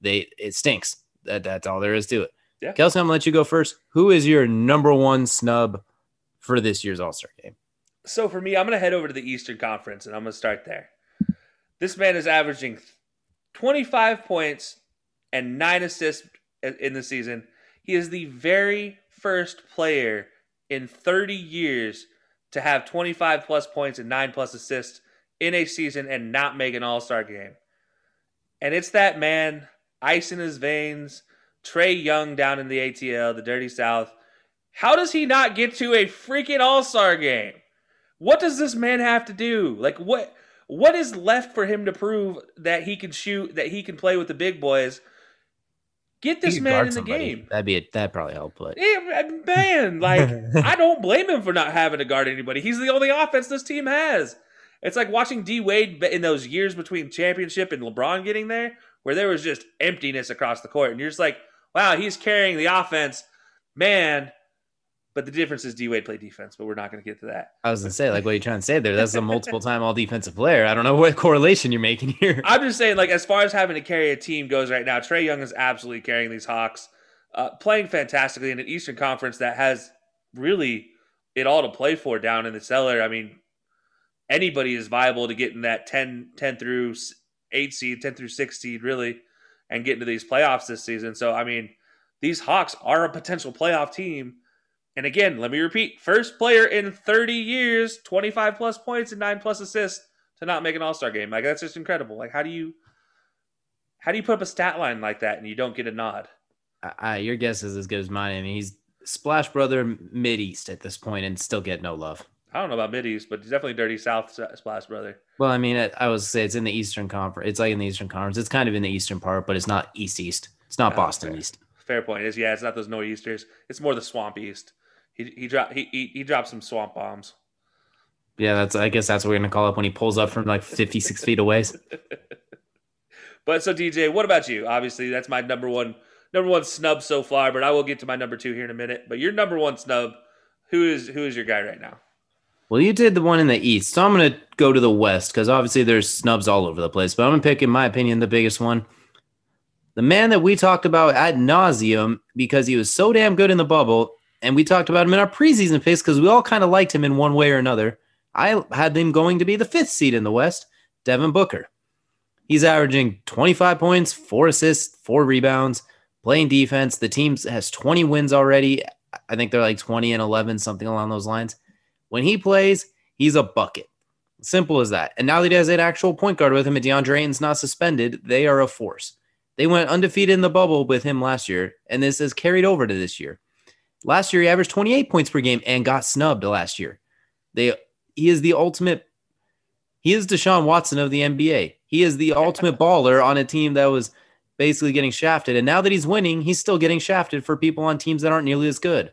they it stinks. That that's all there is to it. Yeah. Kelsey, I'm gonna let you go first. Who is your number one snub for this year's All Star game? So for me, I'm going to head over to the Eastern Conference and I'm going to start there. This man is averaging 25 points and nine assists in the season. He is the very first player in 30 years to have 25 plus points and nine plus assists in a season and not make an All Star game. And it's that man, ice in his veins, Trae Young down in the ATL, the Dirty South. How does he not get to a freaking All Star game? What does this man have to do? Like what what is left for him to prove that he can shoot, that he can play with the big boys? Get this man in the somebody. game. That'd be a, that'd probably help. But Yeah, man, like I don't blame him for not having to guard anybody. He's the only offense this team has. It's like watching D Wade in those years between championship and LeBron getting there, where there was just emptiness across the court, and you're just like, wow, he's carrying the offense, man. But the difference is D Wade played defense, but we're not going to get to that. I was gonna say, like, what are you trying to say there? That's a multiple time all defensive player. I don't know what correlation you're making here. I'm just saying, like, as far as having to carry a team goes right now, Trae Young is absolutely carrying these Hawks, uh, playing fantastically in an Eastern Conference that has really it all to play for down in the cellar. I mean, anybody is viable to get in that 10, 10 through 8 seed, 10 through 6 seed, really, and get into these playoffs this season. So, I mean, these Hawks are a potential playoff team. And again, let me repeat first player in 30 years, 25 plus points and nine plus assists to not make an All Star game. Like, that's just incredible. Like, how do you. How do you put up a stat line like that and you don't get a nod? I, your guess is as good as mine. I mean, he's Splash Brother mid East at this point and still get no love. I don't know about mid East, but he's definitely dirty South Splash Brother. Well, I mean, I, I would say it's in the Eastern Conference. It's like in the Eastern Conference. It's kind of in the Eastern part, but it's not East East. It's not oh, Boston fair. East. Fair point. Is yeah, it's not those nor'easters. It's more the swamp East. He he dropped he, he he dropped some swamp bombs. Yeah, that's. I guess that's what we're gonna call it when he pulls up from like fifty six feet away. but so DJ, what about you? Obviously, that's my number one number one snub so far. But I will get to my number two here in a minute. But your number one snub, who is who is your guy right now? Well, you did the one in the East, so I'm gonna go to the West because obviously there's snubs all over the place. But I'm gonna pick, in my opinion, the biggest one. The man that we talked about ad nauseum because he was so damn good in the bubble, and we talked about him in our preseason picks because we all kind of liked him in one way or another. I had him going to be the fifth seed in the West, Devin Booker. He's averaging 25 points, four assists, four rebounds, playing defense. The team has 20 wins already. I think they're like 20 and 11, something along those lines. When he plays, he's a bucket. Simple as that. And now that he has an actual point guard with him and DeAndre Ayton's not suspended, they are a force. They went undefeated in the bubble with him last year, and this has carried over to this year. Last year, he averaged 28 points per game and got snubbed last year. They he is the ultimate. He is Deshaun Watson of the NBA. He is the ultimate baller on a team that was basically getting shafted. And now that he's winning, he's still getting shafted for people on teams that aren't nearly as good.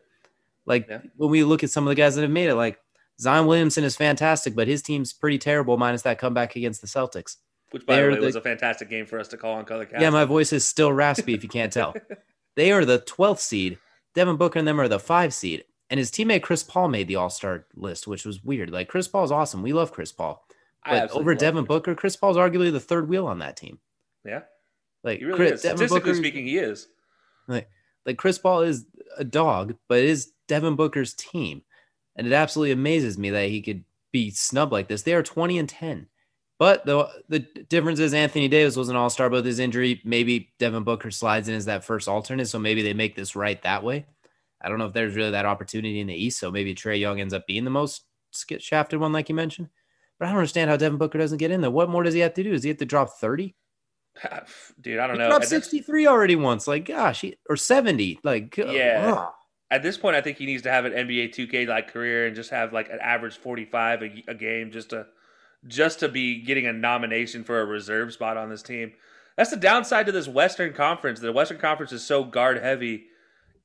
Like yeah. when we look at some of the guys that have made it, like Zion Williamson is fantastic, but his team's pretty terrible, minus that comeback against the Celtics. Which, by They're the way, was a fantastic game for us to call on Colorcast. Yeah, my voice is still raspy if you can't tell. they are the 12th seed. Devin Booker and them are the five seed and his teammate Chris Paul made the All Star list, which was weird. Like Chris Paul's awesome. We love Chris Paul, but over Devin. Booker, Chris Paul's arguably the third wheel on that team. Yeah, like really Chris, statistically Booker, speaking, he is. Like, like Chris Paul is a dog, but it is Devin Booker's team, and it absolutely amazes me that he could be snubbed like this. They are twenty and ten. But the the difference is Anthony Davis was an all star, but with his injury, maybe Devin Booker slides in as that first alternate. So maybe they make this right that way. I don't know if there's really that opportunity in the East. So maybe Trae Young ends up being the most shafted one, like you mentioned. But I don't understand how Devin Booker doesn't get in there. What more does he have to do? Does he have to drop 30? Dude, I don't he know. Dropped 63 already once. Like, gosh, he, or 70. Like, yeah. At this point, I think he needs to have an NBA 2K like career and just have like an average 45 a, a game just to just to be getting a nomination for a reserve spot on this team. That's the downside to this Western Conference. The Western Conference is so guard heavy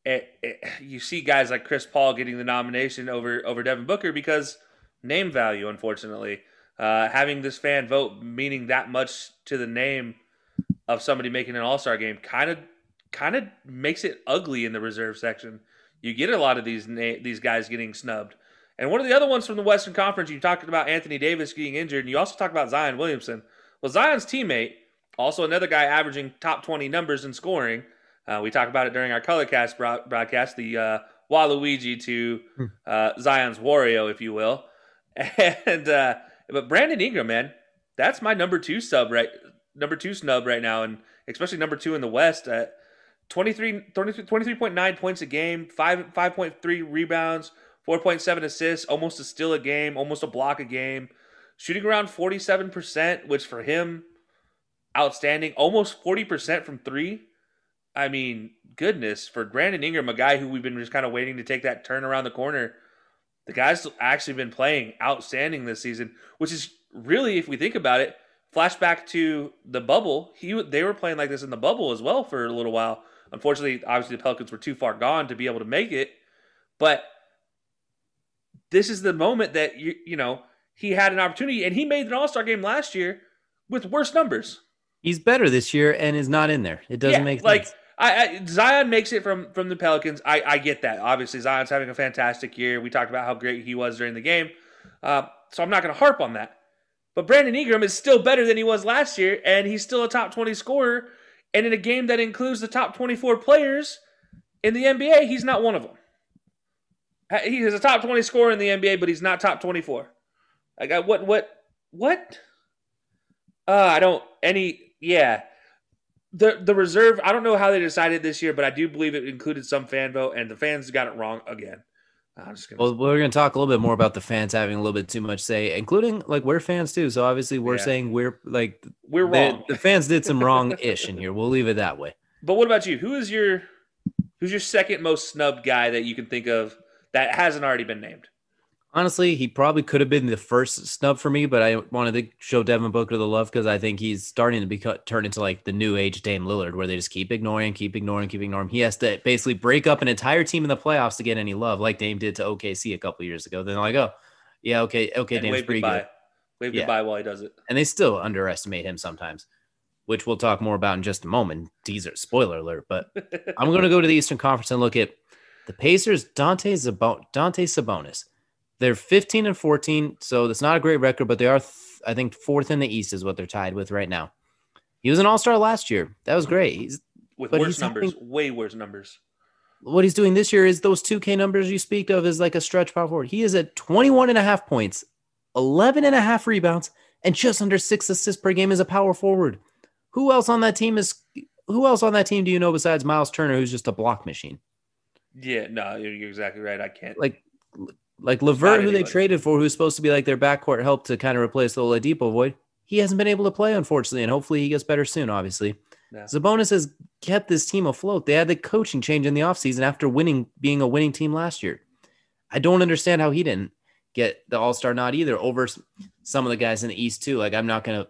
it, it, you see guys like Chris Paul getting the nomination over over Devin Booker because name value, unfortunately. Uh, having this fan vote meaning that much to the name of somebody making an All Star game kind of kind of makes it ugly in the reserve section. You get a lot of these na- these guys getting snubbed. And one of the other ones from the Western Conference, you talked about Anthony Davis getting injured, and you also talked about Zion Williamson. Well, Zion's teammate, also another guy averaging top 20 numbers in scoring, uh, we talked about it during our Colorcast broadcast, the uh, Waluigi to hmm. uh, Zion's Wario, if you will. And uh, but Brandon Ingram, man, that's my number two sub right, number two snub right now, and especially number two in the West at 23, 23.9 points a game, five 5.3 rebounds, 4.7 assists, almost a steal a game, almost a block a game, shooting around 47%, which for him, outstanding, almost 40% from three I mean, goodness, for Brandon Ingram, a guy who we've been just kind of waiting to take that turn around the corner, the guy's actually been playing outstanding this season, which is really, if we think about it, flashback to the bubble. He they were playing like this in the bubble as well for a little while. Unfortunately, obviously the Pelicans were too far gone to be able to make it, but this is the moment that you you know he had an opportunity, and he made an All Star game last year with worse numbers. He's better this year and is not in there. It doesn't yeah, make sense. Like I, I, Zion makes it from from the Pelicans. I, I get that. Obviously, Zion's having a fantastic year. We talked about how great he was during the game, uh, so I'm not going to harp on that. But Brandon Ingram is still better than he was last year, and he's still a top 20 scorer. And in a game that includes the top 24 players in the NBA, he's not one of them. He is a top 20 scorer in the NBA, but he's not top 24. I got what what what? Uh, I don't any yeah the the reserve. I don't know how they decided this year, but I do believe it included some fan vote, and the fans got it wrong again. I'm just gonna. Well, we're going to talk a little bit more about the fans having a little bit too much say, including like we're fans too. So obviously we're Yeah. saying we're like we're the, wrong. the fans did some wrong ish in here. We'll leave it that way. But what about you? Who is your who's your second most snubbed guy that you can think of that hasn't already been named? Honestly, he probably could have been the first snub for me, but I wanted to show Devin Booker the love because I think he's starting to become turn into like the new age Dame Lillard, where they just keep ignoring, keep ignoring, keep ignoring. He has to basically break up an entire team in the playoffs to get any love, like Dame did to OKC a couple years ago. Then like, oh, yeah, okay, okay, and Dame's pretty goodbye. good, Wave Yeah. goodbye while he does it. and they still underestimate him sometimes, which we'll talk more about in just a moment. Teaser, spoiler alert, but I'm going to go to the Eastern Conference and look at the Pacers. Dante Dante Sabonis. They're 15 and 14, so that's not a great record, but they are, th- I think, fourth in the East is what they're tied with right now. He was an All Star last year. That was great. He's With worse numbers, having- way worse numbers. what he's doing this year is those 2K numbers you speak of is like a stretch power forward. He is at 21 and a half points, 11 and a half rebounds, and just under six assists per game as a power forward. Who else on that team is? Who else on that team do you know besides Myles Turner, who's just a block machine? Yeah, no, you're, exactly right. I can't. like like LeVert, who they traded for, who's supposed to be like their backcourt help to kind of replace the Oladipo void. He hasn't been able to play, unfortunately, and hopefully he gets better soon. Obviously, Yeah. Sabonis has kept this team afloat. They had the coaching change in the offseason after winning, being a winning team last year. I don't understand how he didn't get the All Star nod either over some of the guys in the East too. Like I'm not gonna,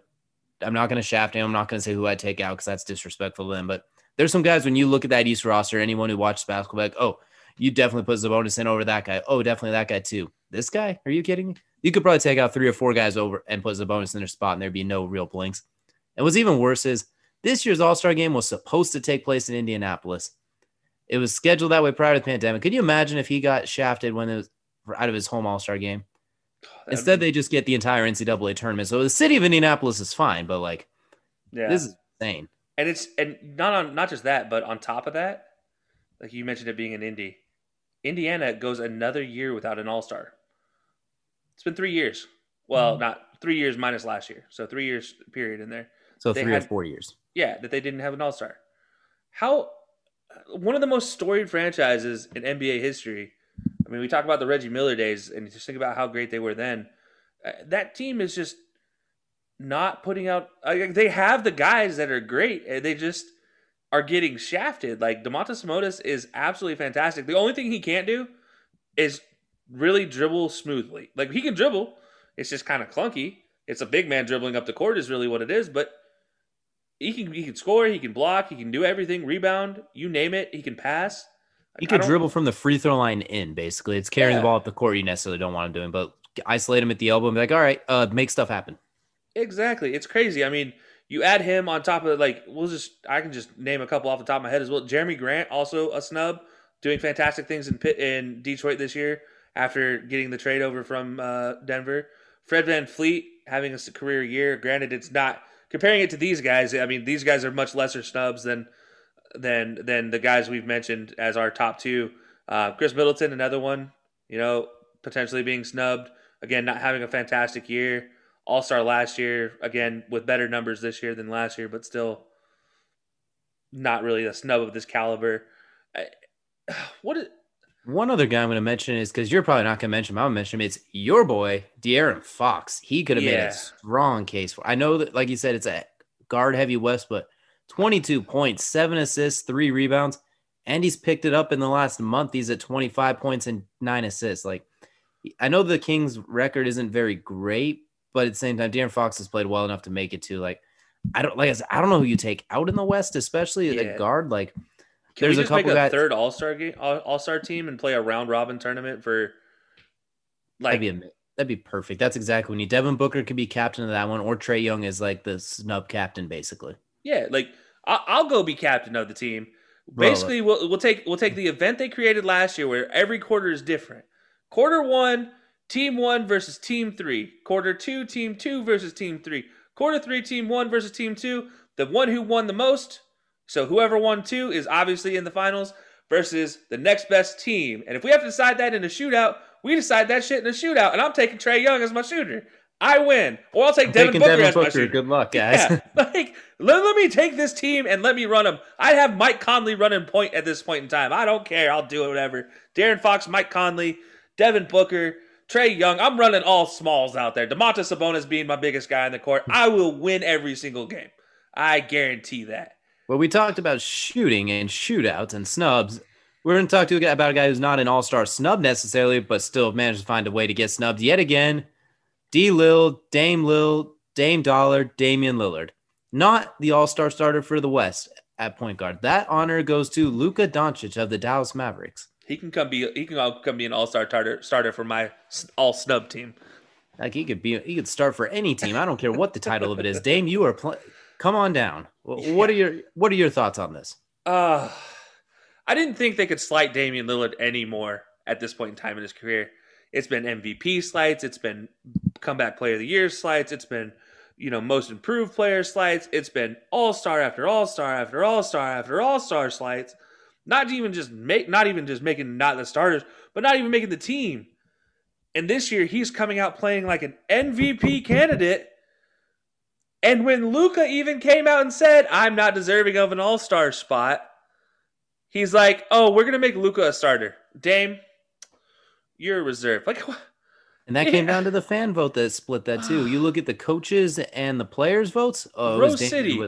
I'm not gonna shaft him. I'm not gonna say who I take out because that's disrespectful to them. But there's some guys when you look at that East roster, anyone who watches basketball, like, oh, you definitely put Sabonis in over that guy. Oh, definitely that guy too. This guy? Are you kidding me? You could probably take out three or four guys over and put Sabonis in their spot, and there'd be no real blinks. And what's even worse is this year's All Star game was supposed to take place in Indianapolis. It was scheduled that way prior to the pandemic. Could you imagine if he got shafted when it was out of his home All Star game? That'd Instead, be- they just get the entire NCAA tournament. So the city of Indianapolis is fine, but like yeah. this is insane. And it's and not on not just that, but on top of that, like you mentioned it being an Indy, Indiana goes another year without an All Star. It's been three years. Well, not three years minus last year, so three years period in there. So They three had- or four years. Yeah, that they didn't have an All Star. How one of the most storied franchises in NBA history. I mean, we talk about the Reggie Miller days, and just think about how great they were then. Uh, that team is just not putting out. Uh, they have the guys that are great, and they just are getting shafted. Like Domantas Sabonis is absolutely fantastic. The only thing he can't do is really dribble smoothly. Like he can dribble, it's just kind of clunky. It's a big man dribbling up the court is really what it is, but he can he can score, he can block, he can do everything, rebound, you name it, he can pass. He can dribble from the free throw line in, basically. It's carrying Yeah. the ball up the court you necessarily don't want him doing, but isolate him at the elbow and be like, all right, uh, make stuff happen. Exactly. It's crazy. I mean, you add him on top of like we'll just I can just name a couple off the top of my head as well. Jerami Grant also a snub, doing fantastic things in Pitt, in Detroit this year after getting the trade over from uh, Denver. Fred VanVleet having a career year. Granted, it's not comparing it to these guys. I mean, these guys are much lesser snubs than than than the guys we've mentioned as our top two. Uh, Khris Middleton, another one. You know, potentially being snubbed again, not having a fantastic year. All Star last year, again with better numbers this year than last year, but still not really a snub of this caliber. I, what is One other guy I'm going to mention is because you're probably not going to mention him. I'm going to mention him. It's your boy, De'Aaron Fox. He could have made a strong case for. I know that, like you said, it's a guard heavy West, but 22 points, seven assists, three rebounds, and he's picked it up in the last month. He's at 25 points and nine assists. Like, I know the Kings' record isn't very great, but at the same time, De'Aaron Fox has played well enough to make it to like. I don't like. I said, I don't know who you take out in the West, especially Yeah. the guard. Like, Can There's a make couple a guys- third All Star game, All Star team, and play a round robin tournament for like that'd be a, that'd be perfect. That's exactly when you Devin Booker could be captain of that one, or Trae Young is like the snub captain, basically. yeah, like I'll, I'll go be captain of the team. Bro, Basically, we'll we'll take we'll take the event they created last year, where every quarter is different. Quarter one, team one versus team three. Quarter two, team two versus team three. Quarter three, team one versus team two. The one who won the most, so whoever won two is obviously in the finals versus the next best team. And if we have to decide that in a shootout, we decide that shit in a shootout. And I'm taking Trae Young as my shooter. I win, or I'll take I'm Devin Booker Devin as my shooter. Good luck, guys. Yeah, like let, let me take this team and let me run them. I'd have Mike Conley running point at this point in time. I don't care. I'll do it, whatever. De'Aaron Fox, Mike Conley, Devin Booker, Trae Young. I'm running all smalls out there. Domantas Sabonis being my biggest guy in the court. I will win every single game. I guarantee that. Well, we talked about shooting and shootouts and snubs. We're going to talk to about a guy who's not an all-star snub necessarily, but still managed to find a way to get snubbed yet again. D. Lil, Dame Lil, Dame Dollar, Damian Lillard. Not the all-star starter for the West at point guard. That honor goes to Luka Doncic of the Dallas Mavericks. He can come be he can come be an all-star starter starter for my all snub team. Like he could be he could start for any team. I don't care what the title of it is. Dame, you are pl- come on down. What are your what are your thoughts on this? Uh I didn't think they could slight Damian Lillard anymore at this point in time in his career. It's been MVP slights, it's been comeback player of the year slights, it's been you know most improved player slights, it's been all star after all star after all star after all star slights. Not even just make not even just making not the starters, but not even making the team. And this year he's coming out playing like an MVP candidate. And when Luka even came out and said, I'm not deserving of an all-star spot, he's like, Oh, we're gonna make Luka a starter. Dame, you're a reserve. Like what? And that yeah. came down to the fan vote that split that too. You look at the coaches and the players' votes. Oh, Rose City,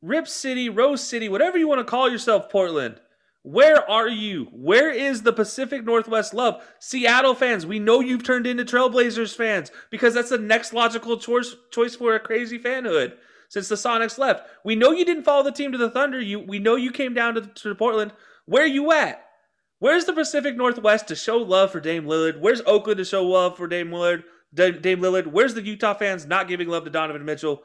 Rip City, Rose City, whatever you want to call yourself, Portland. Where are you? Where is the Pacific Northwest love? Seattle fans, we know you've turned into Trailblazers fans because that's the next logical choice choice for a crazy fanhood since the Sonics left. We know you didn't follow the team to the Thunder. You we know you came down to, to Portland. Where are you at? Where's the Pacific Northwest to show love for Dame Lillard? Where's Oakland to show love for Dame Lillard? Dame Lillard. Where's the Utah fans not giving love to Donovan Mitchell?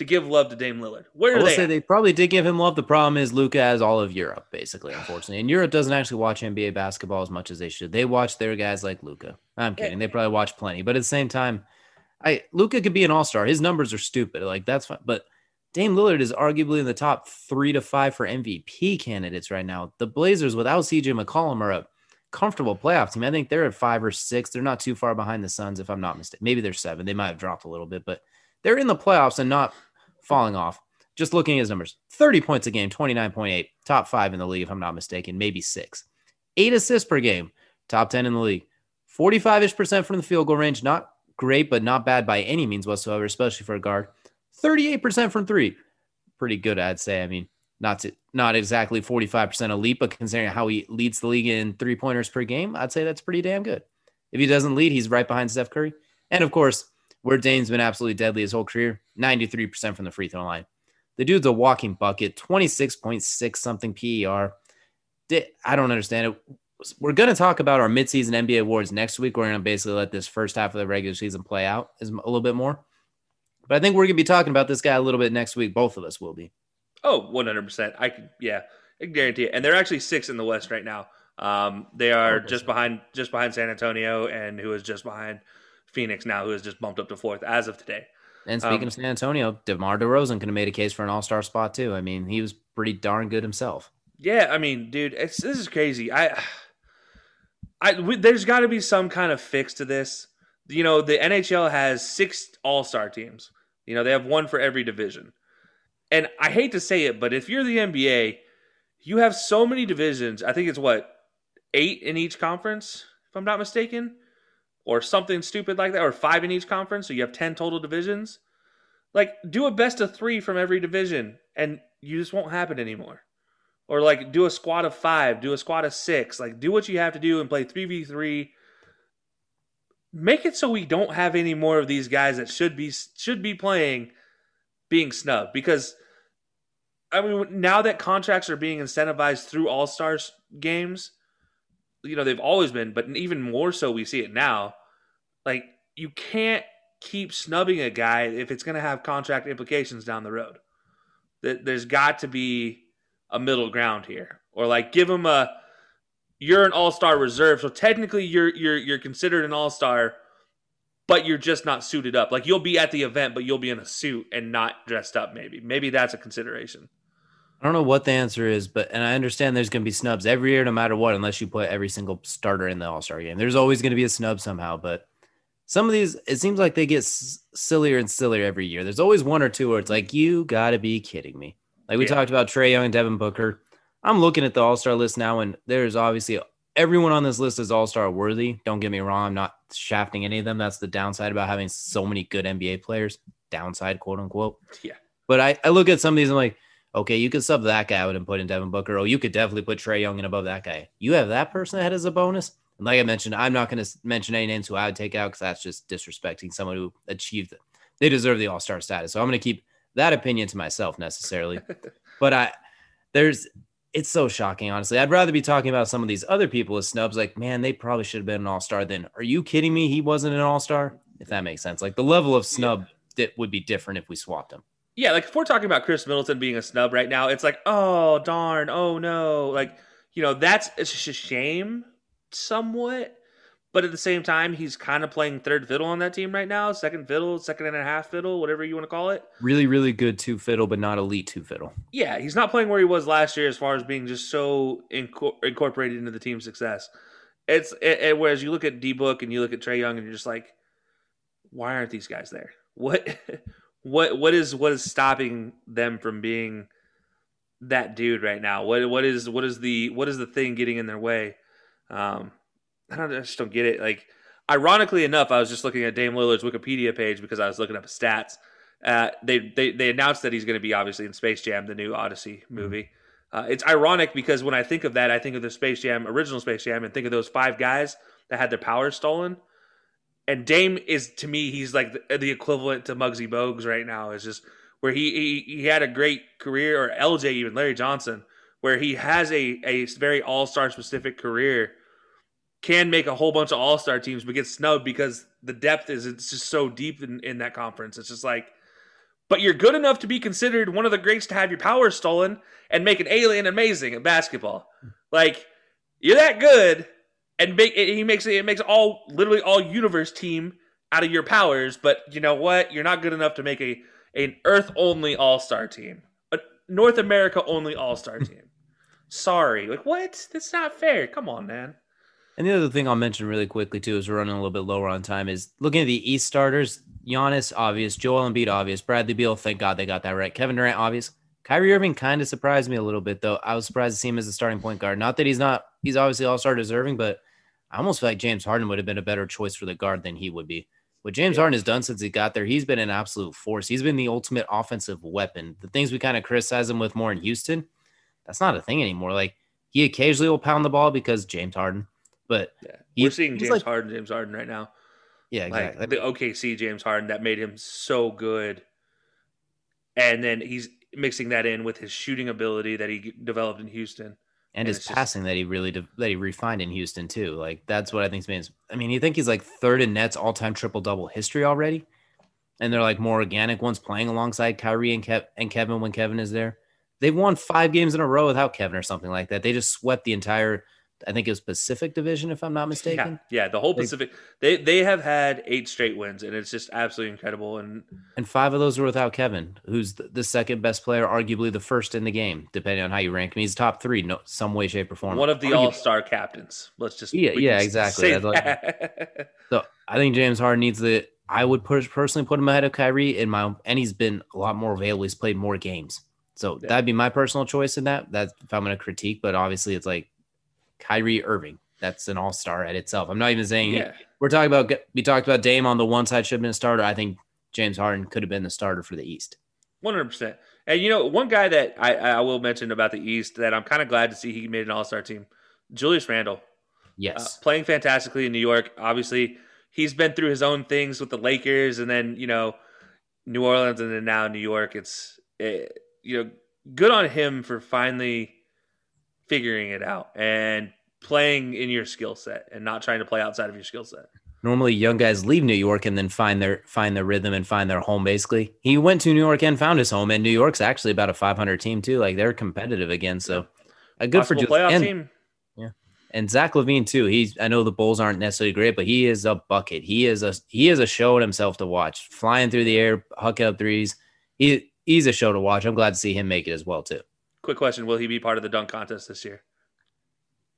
To give love to Dame Lillard. Where I will they say at? they probably did give him love. The problem is Luka has all of Europe, basically, unfortunately. And Europe doesn't actually watch NBA basketball as much as they should. They watch their guys like Luka. I'm kidding. They probably watch plenty. But at the same time, I Luka could be an all-star. His numbers are stupid. Like that's fine. But Dame Lillard is arguably in the top three to five for MVP candidates right now. The Blazers without CJ McCollum are a comfortable playoff team. I think they're at five or six. They're not too far behind the Suns, if I'm not mistaken. Maybe they're seven. They might have dropped a little bit, but they're in the playoffs and not falling off. Just looking at his numbers 30 points a game, 29.8, top five in the league, if I'm not mistaken, maybe six. Eight assists per game, top 10 in the league. 45 ish percent from the field goal range, not great, but not bad by any means whatsoever, especially for a guard. 38% from three, pretty good, I'd say. I mean, not to, not exactly 45% elite, but considering how he leads the league in three pointers per game, I'd say that's pretty damn good. If he doesn't lead, he's right behind Steph Curry. And of course, where Dame's been absolutely deadly his whole career, 93% from the free throw line. The dude's a walking bucket, 26.6 something PER. I don't understand it. We're going to talk about our midseason NBA awards next week. We're going to basically let this first half of the regular season play out a little bit more. But I think we're going to be talking about this guy a little bit next week. Both of us will be. Oh, 100%. I can, yeah, I can guarantee it. And they're actually six in the West right now. Um, they are 100%. just behind, just behind San Antonio and who is just behind Phoenix now, who has just bumped up to fourth as of today. And speaking um, of San Antonio, DeMar DeRozan could have made a case for an All Star spot too. I mean, he was pretty darn good himself. Yeah, I mean, dude, this is crazy. I, I, we, there's got to be some kind of fix to this. You know, the NHL has six All Star teams. You know, they have one for every division. And I hate to say it, but if you're the NBA, you have so many divisions. I think it's what eight in each conference, if I'm not mistaken or something stupid like that, or five in each conference, so you have 10 total divisions. Like, do a best of three from every division, and you just won't happen anymore. Or, like, do a squad of five, do a squad of six. Like, do what you have to do and play 3v3. Make it so we don't have any more of these guys that should be should be playing being snubbed because I mean now that contracts are being incentivized through All Stars games, you know they've always been, but even more so we see it now. Like you can't keep snubbing a guy if it's going to have contract implications down the road. That There's got to be a middle ground here, or like give him a you're an all star reserve, so technically you're you're you're considered an all star, but you're just not suited up. Like you'll be at the event, but you'll be in a suit and not dressed up. Maybe maybe that's a consideration. I don't know what the answer is, but and I understand there's going to be snubs every year, no matter what, unless you put every single starter in the All Star game. There's always going to be a snub somehow, but some of these, it seems like they get s- sillier and sillier every year. There's always one or two where it's like, you got to be kidding me. Like we yeah. talked about Trae Young and Devin Booker. I'm looking at the All Star list now, and there's obviously everyone on this list is all star worthy. Don't get me wrong. I'm not shafting any of them. That's the downside about having so many good NBA players. Downside, quote unquote. Yeah. But I, I look at some of these I'm like, okay, you could sub that guy out and put in Devin Booker. Oh, you could definitely put Trae Young in above that guy. You have that person ahead as a bonus. And like I mentioned, I'm not going to mention any names who I would take out because that's just disrespecting someone who achieved it. They deserve the all star status. So I'm going to keep that opinion to myself necessarily. but I, there's, it's so shocking, honestly. I'd rather be talking about some of these other people as snubs. Like, man, they probably should have been an all star. Then, are you kidding me? He wasn't an all star. If that makes sense, like the level of snub yeah. would be different if we swapped him. Yeah, like if we're talking about Khris Middleton being a snub right now, it's like, oh darn, oh no, like you know that's it's just a shame, somewhat. But at the same time, he's kind of playing third fiddle on that team right now, second fiddle, second and a half fiddle, whatever you want to call it. Really, really good two fiddle, but not elite two fiddle. Yeah, he's not playing where he was last year as far as being just so inco- incorporated into the team's success. It's it, it, whereas you look at D Book and you look at Trae Young and you're just like, why aren't these guys there? What what what is what is stopping them from being that dude right now? What what is what is the what is the thing getting in their way? Um, I don't I just don't get it. Like, ironically enough, I was just looking at Dame Lillard's Wikipedia page because I was looking up his stats. Uh, they, they they announced that he's going to be obviously in Space Jam, the new Odyssey mm-hmm. movie. Uh, it's ironic because when I think of that, I think of the Space Jam, original Space Jam, and think of those five guys that had their powers stolen. And Dame is to me, he's like the, the equivalent to Muggsy Bogues right now. Is just where he, he he had a great career, or LJ even Larry Johnson, where he has a a very all star specific career can make a whole bunch of all star teams, but gets snubbed because the depth is it's just so deep in, in that conference. It's just like, but you're good enough to be considered one of the greats to have your powers stolen and make an alien amazing at basketball. Like you're that good, and make he makes it, it makes all literally all universe team out of your powers. But you know what? You're not good enough to make a an Earth only all star team, a North America only all star team. Sorry, like what? That's not fair. Come on, man. And the other thing I'll mention really quickly too, is we're running a little bit lower on time, is looking at the East starters. Giannis, obvious. Joel Embiid, obvious. Bradley Beal, thank God they got that right. Kevin Durant, obvious. Kyrie Irving kind of surprised me a little bit, though. I was surprised to see him as a starting point guard. Not that he's not, he's obviously all star deserving, but I almost feel like James Harden would have been a better choice for the guard than he would be. What James yeah. Harden has done since he got there, he's been an absolute force. He's been the ultimate offensive weapon. The things we kind of criticize him with more in Houston, that's not a thing anymore. Like he occasionally will pound the ball because James Harden. But yeah. we're seeing James like, Harden, James Harden right now. Yeah, exactly. Like the OKC James Harden that made him so good. And then he's mixing that in with his shooting ability that he developed in Houston. And, and his passing just, that he really de- that he refined in Houston too. Like that's what I think means. I mean, you think he's like third in Nets all time triple double history already, and they're like more organic ones playing alongside Kyrie and Kev and Kevin when Kevin is there. They've won five games in a row without Kevin or something like that. They just swept the entire I think it was Pacific Division, if I'm not mistaken. Yeah, yeah the whole Pacific. They they have had eight straight wins, and it's just absolutely incredible. And and five of those were without Kevin, who's the second best player, arguably the first in the game, depending on how you rank him. He's top three, no some way, shape, or form. One of the All Star captains. Let's just yeah, yeah, exactly. Like, so I think James Harden needs the. I would personally put him ahead of Kyrie in my, and he's been a lot more available. He's played more games. So yeah. that'd be my personal choice in that. That's if I'm going to critique, but obviously it's like Kyrie Irving. That's an all star at itself. I'm not even saying yeah. we're talking about. We talked about Dame on the one side should have been a starter. I think James Harden could have been the starter for the East. 100. percent And you know, one guy that I, I will mention about the East that I'm kind of glad to see he made an All Star team, Julius Randle. Yes, uh, playing fantastically in New York. Obviously, he's been through his own things with the Lakers, and then you know, New Orleans, and then now New York. It's it, you know, good on him for finally figuring it out and playing in your skill set and not trying to play outside of your skill set. Normally, young guys leave New York and then find their find their rhythm and find their home. Basically, he went to New York and found his home. And New York's actually about a 500 team too. Like they're competitive again. So, a good Possible for playoff and, team. Yeah, and Zach LaVine too. He's I know the Bulls aren't necessarily great, but he is a bucket. He is a he is a show in himself to watch. Flying through the air, hucking up threes. He he's a show to watch. I'm glad to see him make it as well too. Quick question: Will he be part of the dunk contest this year?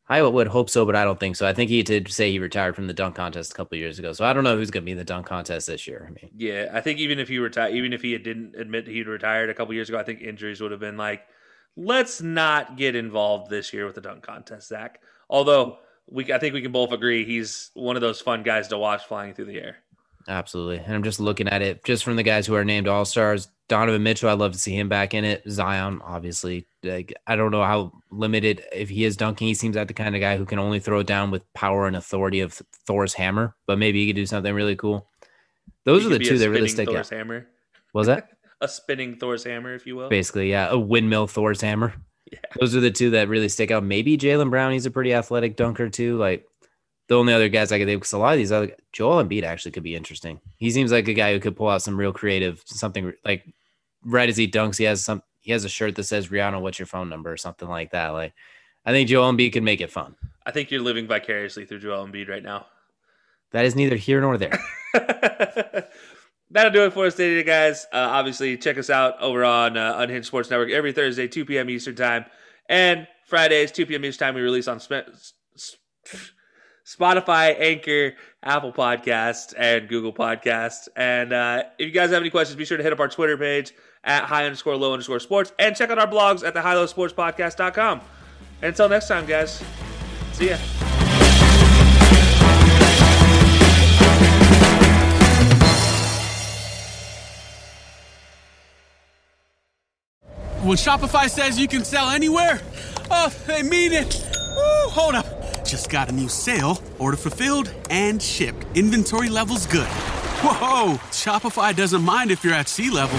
I would hope so, but I don't think so. I think he did say he retired from the dunk contest a couple years ago, so I don't know who's going to be in the dunk contest this year. I mean, yeah, I think even if he retired, even if he didn't admit he'd retired a couple years ago, I think injuries would have been like, let's not get involved this year with the dunk contest, Zach. Although we I think we can both agree he's one of those fun guys to watch flying through the air. Absolutely. And I'm just looking at it just from the guys who are named All Stars. Donovan Mitchell, I'd love to see him back in it. Zion, obviously. Like, I don't know how limited if he is dunking. He seems like the kind of guy who can only throw it down with power and authority of Thor's hammer, but maybe he could do something really cool. Those He are the two that really stick Thor's out. hammer. What was that? A spinning Thor's hammer, if you will. Basically, yeah, a windmill Thor's hammer. Yeah. Those are the two that really stick out. Maybe Jaylen Brown, he's a pretty athletic dunker too. Like the only other guys I could think because a lot of these other Joel Embiid actually could be interesting. He seems like a guy who could pull out some real creative something like right as he dunks, he has some he has a shirt that says Rihanna, what's your phone number or something like that. Like I think Joel Embiid could make it fun. I think you're living vicariously through Joel Embiid right now. That is neither here nor there. That'll do it for us today, guys. Uh, obviously, check us out over on uh, Unhinged Sports Network every Thursday, 2 p.m. Eastern Time, and Fridays, 2 p.m. Eastern Time. We release on Sp- Spotify, Anchor, Apple Podcast, and Google Podcast. And uh, if you guys have any questions, be sure to hit up our Twitter page at high underscore low underscore sports, and check out our blogs at the high low sports podcast.com. And until next time, guys, see ya. When Shopify says you can sell anywhere, oh, they mean it. Woo, hold up. Just got a new sale, order fulfilled and shipped. Inventory levels good. Whoa, Shopify doesn't mind if you're at sea level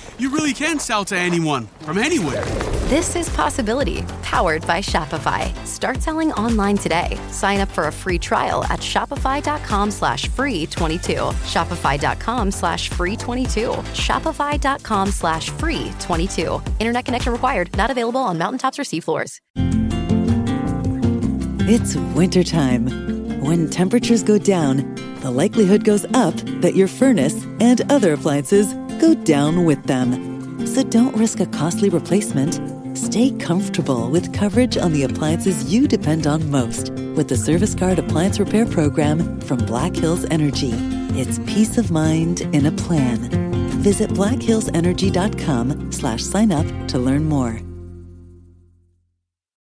you really can sell to anyone from anywhere. This is Possibility, powered by Shopify. Start selling online today. Sign up for a free trial at shopify.com slash free 22. Shopify.com slash free 22. Shopify.com slash free 22. Internet connection required. Not available on mountaintops or seafloors. It's wintertime. When temperatures go down, the likelihood goes up that your furnace and other appliances go down with them. So don't risk a costly replacement. Stay comfortable with coverage on the appliances you depend on most with the Service Guard Appliance Repair Program from Black Hills Energy. It's peace of mind in a plan. Visit blackhillsenergy.com slash sign up to learn more.